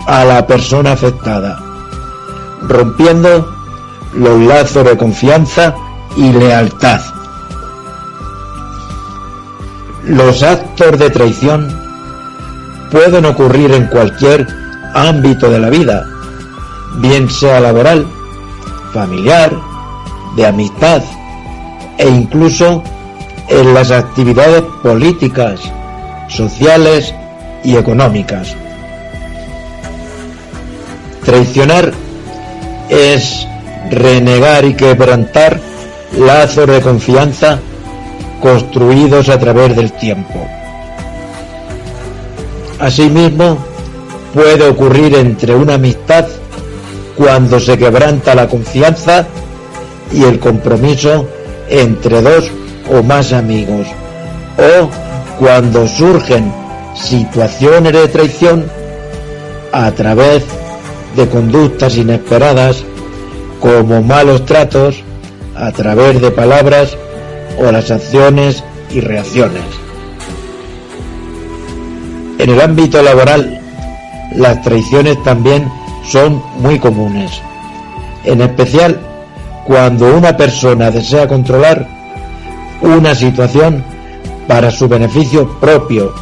a la persona afectada, rompiendo los lazos de confianza y lealtad. Los actos de traición pueden ocurrir en cualquier ámbito de la vida, bien sea laboral, familiar, de amistad e incluso en las actividades políticas, sociales y económicas. Traicionar es renegar y quebrantar lazos de confianza construidos a través del tiempo. Asimismo, puede ocurrir entre una amistad cuando se quebranta la confianza y el compromiso entre dos o más amigos, o cuando surgen situaciones de traición a través de conductas inesperadas como malos tratos a través de palabras o las acciones y reacciones. En el ámbito laboral, las traiciones también son muy comunes, en especial cuando una persona desea controlar una situación para su beneficio propio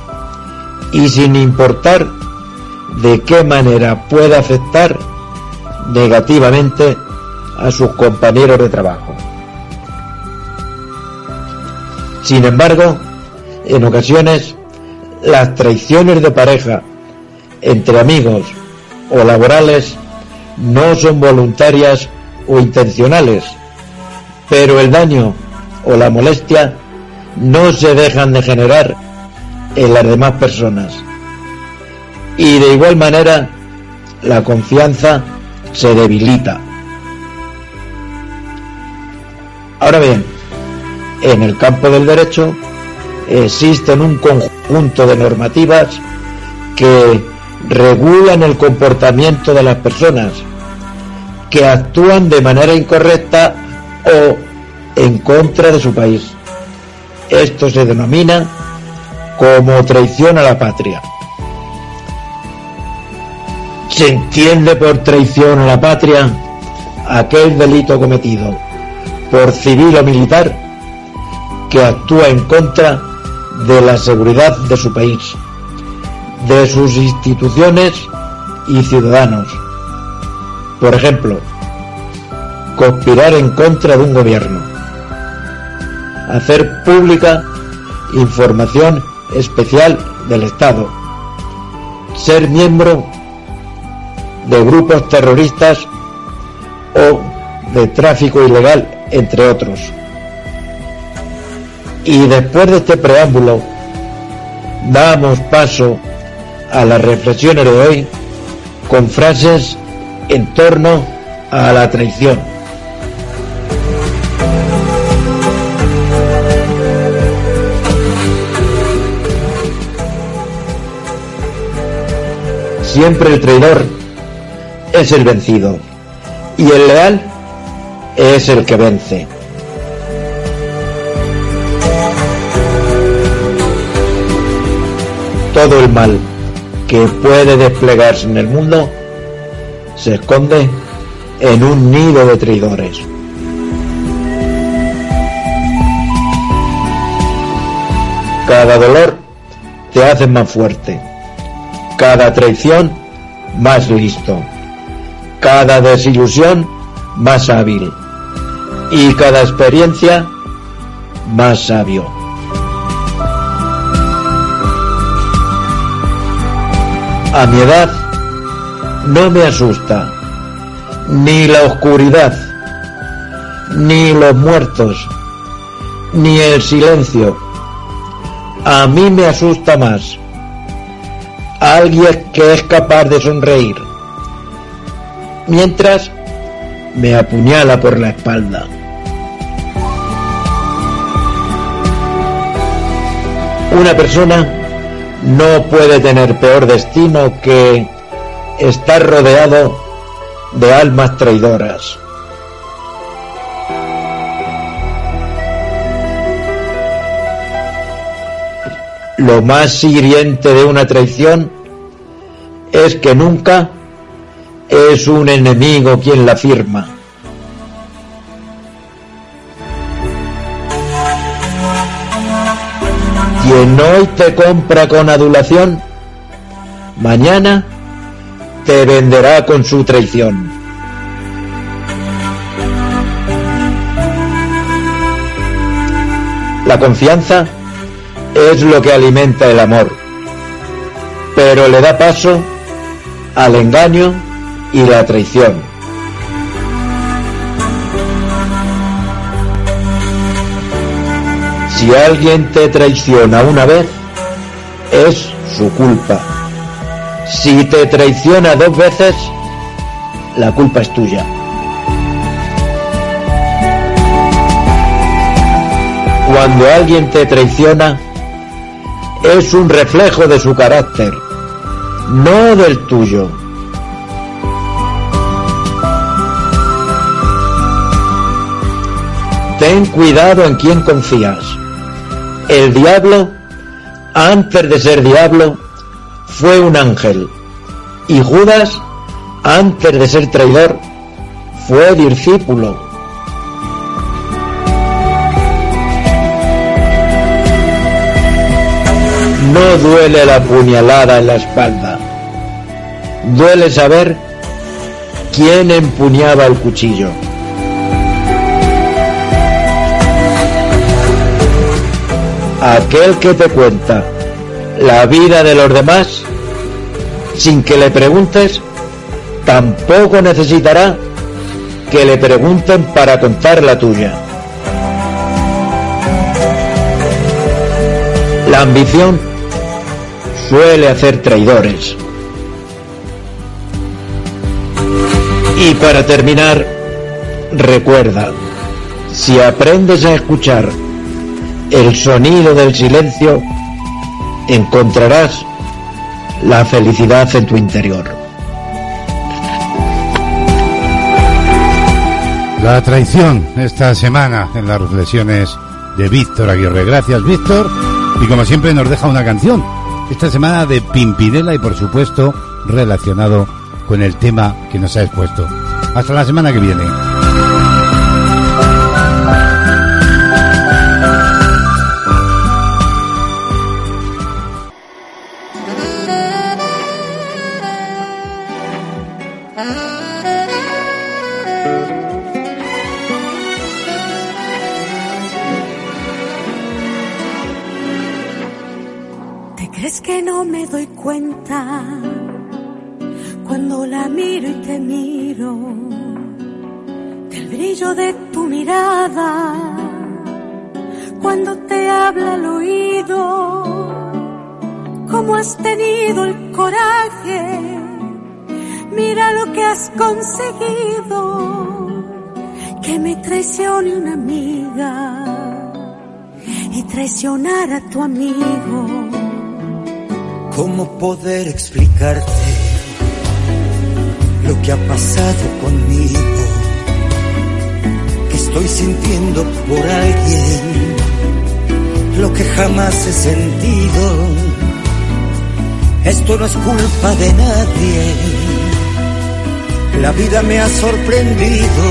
y sin importar de qué manera pueda afectar negativamente a sus compañeros de trabajo. Sin embargo, en ocasiones, las traiciones de pareja entre amigos o laborales no son voluntarias o intencionales, pero el daño o la molestia no se dejan de generar en las demás personas. Y de igual manera, la confianza se debilita. Ahora bien, en el campo del derecho existen un conjunto de normativas que regulan el comportamiento de las personas que actúan de manera incorrecta o en contra de su país. Esto se denomina como traición a la patria. Se entiende por traición a la patria aquel delito cometido por civil o militar que actúa en contra de la seguridad de su país, de sus instituciones y ciudadanos. Por ejemplo, conspirar en contra de un gobierno, hacer pública información especial del Estado, ser miembro de grupos terroristas o de tráfico ilegal, entre otros. Y después de este preámbulo, damos paso a las reflexiones de hoy con frases en torno a la traición. Siempre el traidor es el vencido y el leal es el que vence. Todo el mal que puede desplegarse en el mundo se esconde en un nido de traidores. Cada dolor te hace más fuerte, cada traición más listo, cada desilusión más hábil y cada experiencia más sabio. A mi edad no me asusta ni la oscuridad, ni los muertos, ni el silencio. A mí me asusta más alguien que es capaz de sonreír, mientras me apuñala por la espalda. Una persona no puede tener peor destino que estar rodeado de almas traidoras. Lo más hiriente de una traición es que nunca es un enemigo quien la firma. Quien hoy te compra con adulación, mañana te venderá con su traición. La confianza es lo que alimenta el amor, pero le da paso al engaño y la traición. Si alguien te traiciona una vez, es su culpa. Si te traiciona dos veces, la culpa es tuya. Cuando alguien te traiciona, es un reflejo de su carácter, no del tuyo. Ten cuidado en quién confías. El diablo, antes de ser diablo, fue un ángel. Y Judas, antes de ser traidor, fue discípulo. No duele la puñalada en la espalda. Duele saber quién empuñaba el cuchillo. Aquel que te cuenta la vida de los demás sin que le preguntes, tampoco necesitará que le pregunten para contar la tuya. La ambición suele hacer traidores. Y para terminar, recuerda, si aprendes a escuchar el sonido del silencio, encontrarás la felicidad en tu interior. La traición esta semana en las reflexiones de Víctor Aguirre. Gracias, Víctor. Y como siempre nos deja una canción. Esta semana de Pimpinela y por supuesto relacionado con el tema que nos ha expuesto. Hasta la semana que viene. De tu mirada cuando te habla al oído. ¿Cómo has tenido el coraje? Mira lo que has conseguido. Que me traicione una amiga y traicionar a tu amigo. ¿Cómo poder explicarte lo que ha pasado conmigo? Estoy sintiendo por alguien lo que jamás he sentido. Esto no es culpa de nadie. La vida me ha sorprendido.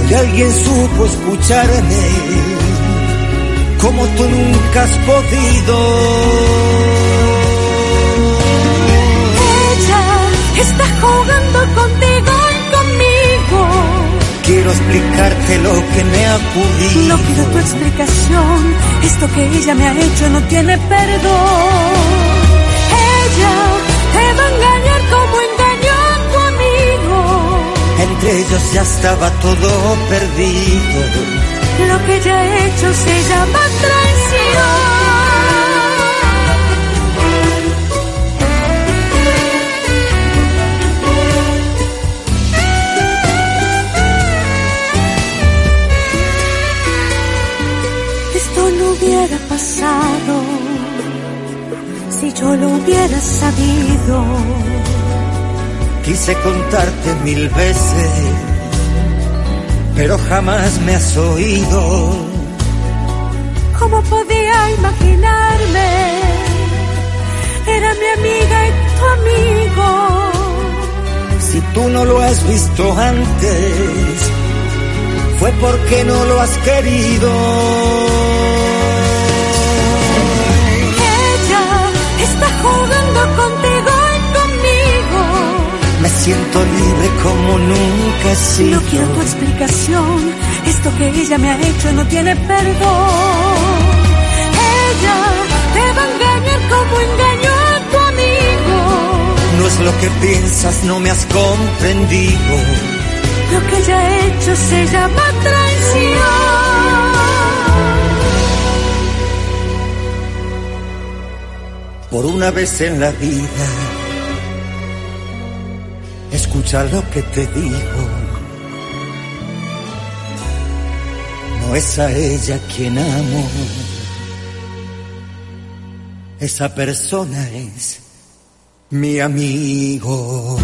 Hoy alguien supo escucharme como tú nunca has podido. Ella está jugando contigo y. Quiero explicarte lo que me ha ocurrido. No pido tu explicación. Esto que ella me ha hecho no tiene perdón. Ella te va a engañar como engañó a tu amigo. Entre ellos ya estaba todo perdido. Lo que ella ha hecho se llama traición. Pasado, si yo lo hubiera sabido. Quise contarte mil veces, pero jamás me has oído. ¿Cómo podía imaginarme? Era mi amiga y tu amigo. Si tú no lo has visto antes, fue porque no lo has querido. Siento libre como nunca he sido. No quiero tu explicación. Esto que ella me ha hecho no tiene perdón. Ella te va a engañar como engañó a tu amigo. No es lo que piensas, no me has comprendido. Lo que ella ha hecho se llama traición. Por una vez en la vida, escucha lo que te digo. No es a ella quien amo. Esa persona es mi amigo.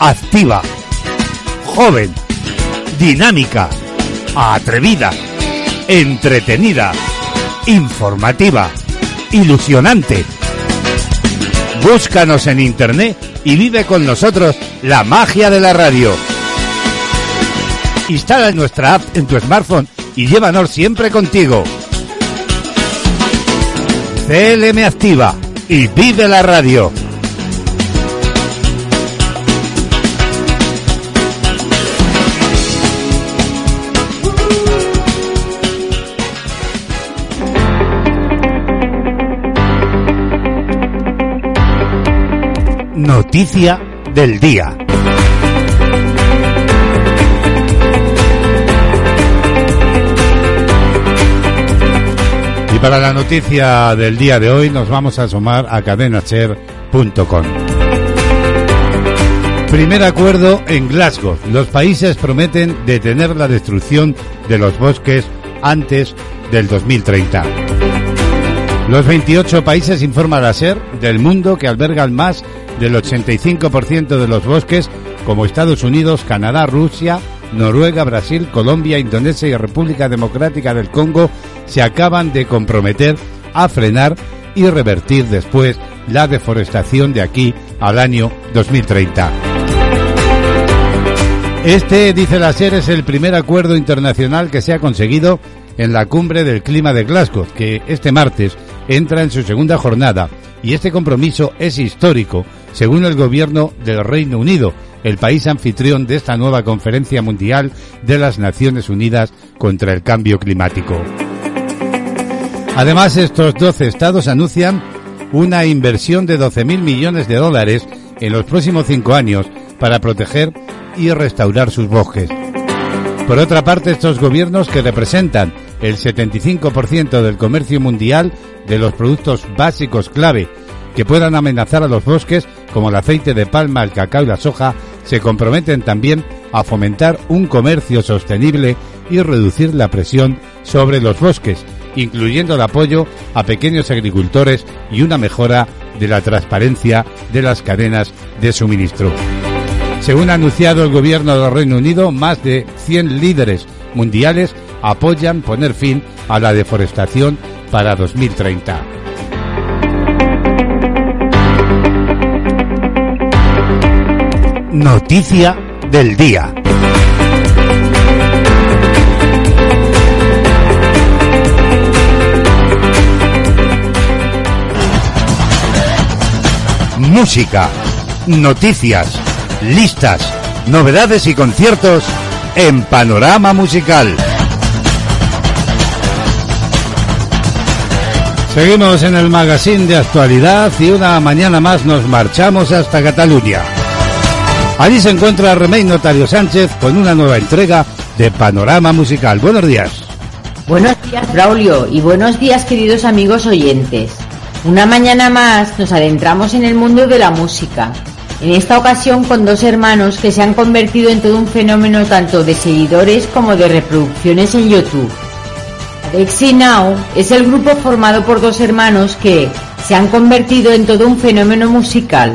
Activa, joven, dinámica, atrevida, entretenida, informativa, ilusionante. Búscanos en internet y vive con nosotros la magia de la radio. Instala nuestra app en tu smartphone y llévanos siempre contigo. CLM Activa y vive la radio. Noticia del día. Y para la noticia del día de hoy nos vamos a asomar a cadenacher.com. Primer acuerdo en Glasgow. Los países prometen detener la destrucción de los bosques antes del 2030. Los 28 países, informa la SER, del mundo que albergan más del 85% de los bosques, como Estados Unidos, Canadá, Rusia, Noruega, Brasil, Colombia, Indonesia y República Democrática del Congo, se acaban de comprometer a frenar y revertir después la deforestación de aquí al año 2030. Este, dice la SER, es el primer acuerdo internacional que se ha conseguido en la cumbre del clima de Glasgow, que este martes entra en su segunda jornada. Y este compromiso es histórico, según el gobierno del Reino Unido, el país anfitrión de esta nueva conferencia mundial de las Naciones Unidas contra el Cambio Climático. Además, estos 12 estados anuncian una inversión de 12.000 millones de dólares en los próximos cinco años para proteger y restaurar sus bosques. Por otra parte, estos gobiernos que representan el 75% del comercio mundial de los productos básicos clave que puedan amenazar a los bosques, como el aceite de palma, el cacao y la soja, se comprometen también a fomentar un comercio sostenible y reducir la presión sobre los bosques, incluyendo el apoyo a pequeños agricultores y una mejora de la transparencia de las cadenas de suministro. Según ha anunciado el gobierno del Reino Unido, más de 100 líderes mundiales apoyan poner fin a la deforestación para 2030. Noticia del día. Música, noticias, listas, novedades y conciertos en Panorama Musical. Seguimos en el magazine de actualidad y una mañana más nos marchamos hasta Cataluña. Allí se encuentra Remey Notario Sánchez con una nueva entrega de Panorama Musical. Buenos días. Buenos días, Braulio, y buenos días, queridos amigos oyentes. Una mañana más nos adentramos en el mundo de la música. En esta ocasión con dos hermanos que se han convertido en todo un fenómeno tanto de seguidores como de reproducciones en YouTube. Alexi Now es el grupo formado por dos hermanos que se han convertido en todo un fenómeno musical.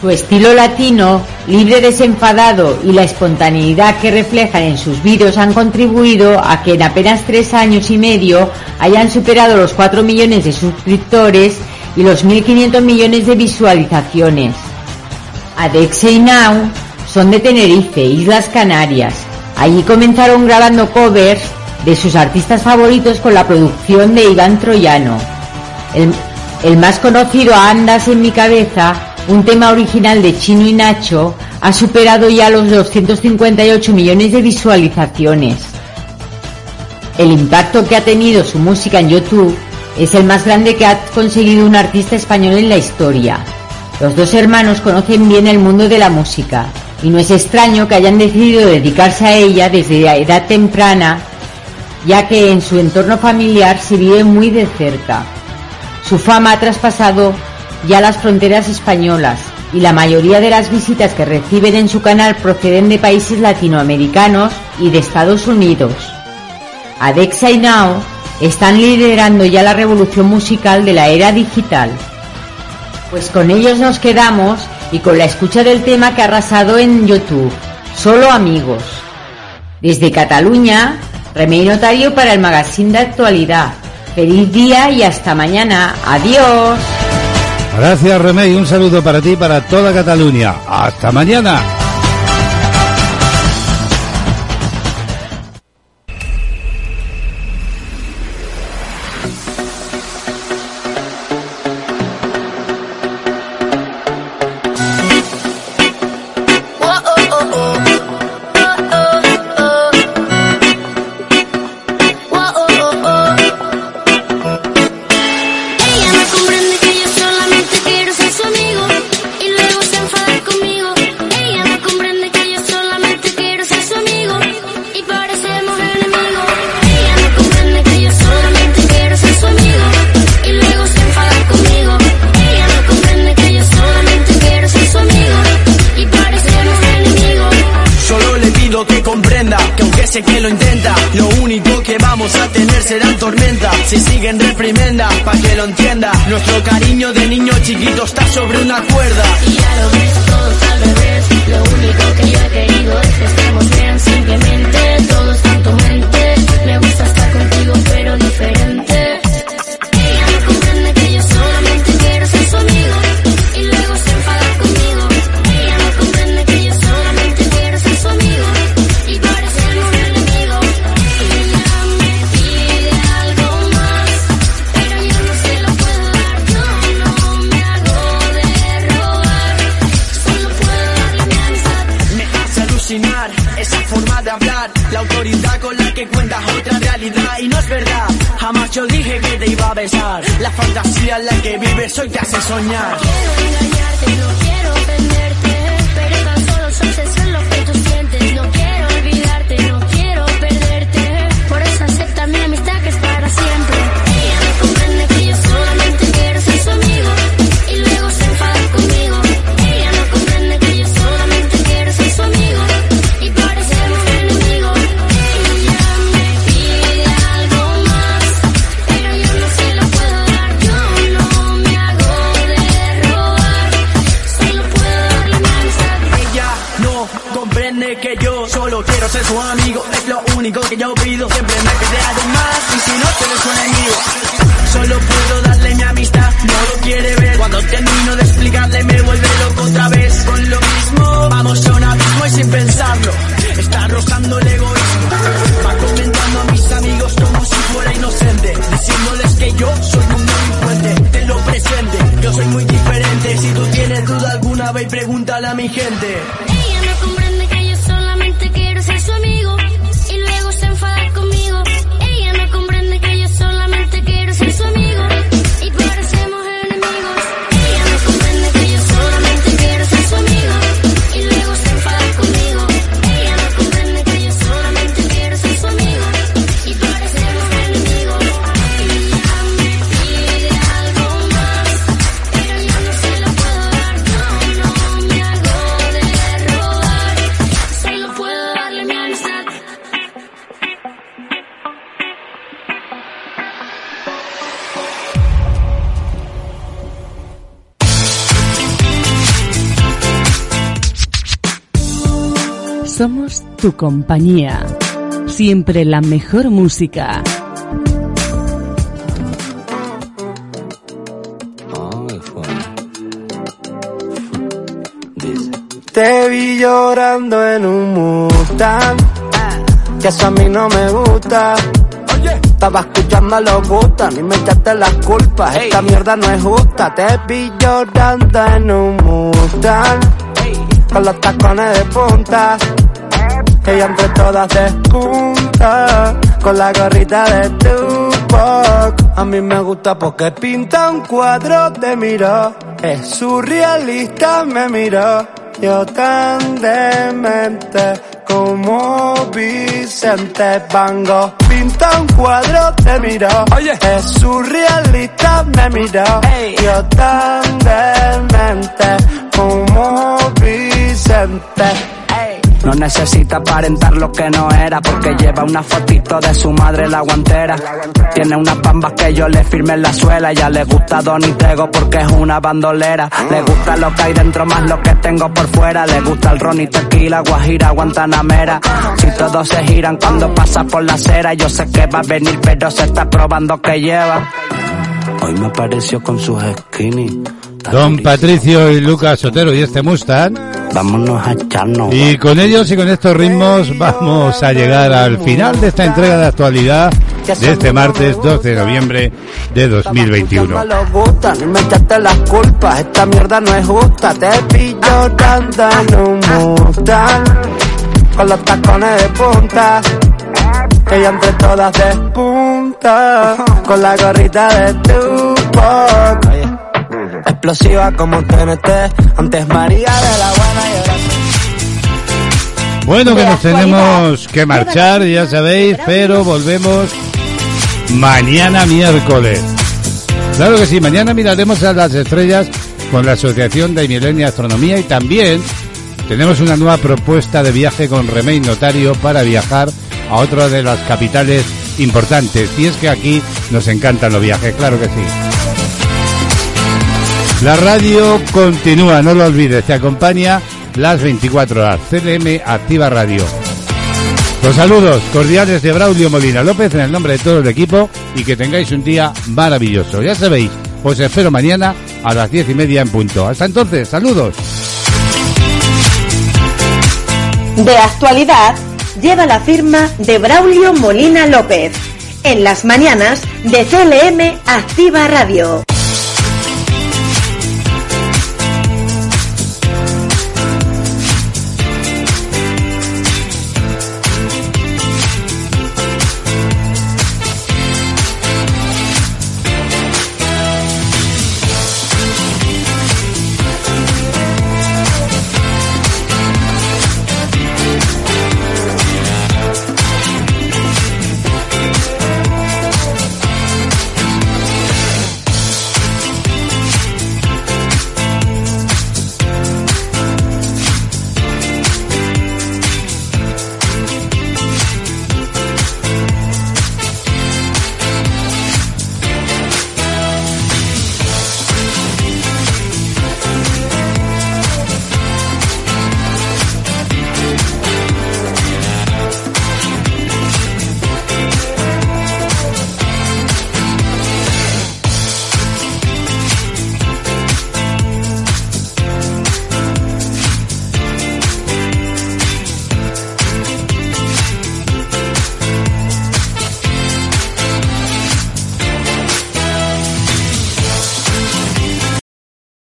Su estilo latino, libre, desenfadado y la espontaneidad que reflejan en sus vídeos han contribuido a que en apenas tres años y medio hayan superado los 4 millones de suscriptores y los 1.500 millones de visualizaciones. Adexe Now son de Tenerife, Islas Canarias. Allí comenzaron grabando covers de sus artistas favoritos con la producción de Iván Troyano. El, el más conocido, Andas en mi cabeza, un tema original de Chino y Nacho, ha superado ya los 258 millones de visualizaciones. El impacto que ha tenido su música en YouTube es el más grande que ha conseguido un artista español en la historia. Los dos hermanos conocen bien el mundo de la música y no es extraño que hayan decidido dedicarse a ella desde la edad temprana, ya que en su entorno familiar se vive muy de cerca. Su fama ha traspasado ya las fronteras españolas y la mayoría de las visitas que reciben en su canal proceden de países latinoamericanos y de Estados Unidos. Adexa y Now están liderando ya la revolución musical de la era digital. Pues con ellos nos quedamos y con la escucha del tema que ha arrasado en YouTube, Solo Amigos. Desde Cataluña, Remey Notario para el Magazine de Actualidad. Feliz día y hasta mañana. Adiós. Gracias Remey, un saludo para ti y para toda Cataluña. Hasta mañana. Único que yo pido. Siempre me pide algo más y si no, eres su enemigo. Solo puedo darle mi amistad, no lo quiere ver. Cuando termino de explicarle, me vuelve loco otra vez. Con lo mismo, vamos a un abismo y sin pensarlo. Está rozando el egoísmo. Va comentando a mis amigos como si fuera inocente. Diciéndoles que yo soy un delincuente. Te lo presente, yo soy muy diferente. Si tú tienes duda alguna, ve y pregúntale a mi gente. Compañía. Siempre la mejor música. Te vi llorando en un Mustang, que eso a mí no me gusta. Estaba escuchando a los gustan y me echaste las culpas. Esta mierda no es justa. Te vi llorando en un Mustang, con los tacones de punta. Ella entre todas despunta, con la gorrita de Tupac. A mí me gusta porque pinta un cuadro de miro. Es surrealista, me miró. Yo tan demente como Vicente Van Gogh. Pinta un cuadro, te miró. Oye, es surrealista, me miró. Yo tan demente como Vicente. No necesita aparentar lo que no era porque lleva una fotito de su madre la guantera. Tiene unas pambas que yo le firme en la suela. Ya le gusta Donny Tego porque es una bandolera. Le gusta lo que hay dentro más lo que tengo por fuera. Le gusta el ron y tequila, guajira, guantanamera. Si todos se giran cuando pasa por la acera, yo sé que va a venir pero se está probando que lleva. Hoy me apareció con sus skinny. Don Patricio y Lucas Sotero y este Mustang. Vámonos a echarnos. Y con ellos y con estos ritmos vamos a llegar al final de esta entrega de actualidad de este martes 12 de noviembre de 2021. No los gustan y me echaste las culpas. Esta mierda no es justa. Te vi llorando en un Mustang, con los tacones de punta. Ella entre todas despunta, con la gorrita de Tupac. Explosiva como TNT, antes María de la Buena y ahora Bueno, que nos tenemos que marchar, ya sabéis, pero volvemos mañana miércoles. Claro que sí, mañana miraremos a las estrellas con la Asociación de Milenia Astronomía y también tenemos una nueva propuesta de viaje con Remey Notario para viajar a otra de las capitales importantes. Y es que aquí nos encantan los viajes, claro que sí. La radio continúa, no lo olvides, te acompaña las 24 horas. CLM Activa Radio. Los saludos cordiales de Braulio Molina López en el nombre de todo el equipo y que tengáis un día maravilloso. Ya sabéis, os espero mañana a las diez y media en punto. Hasta entonces, saludos. De actualidad lleva la firma de Braulio Molina López. En las mañanas de CLM Activa Radio.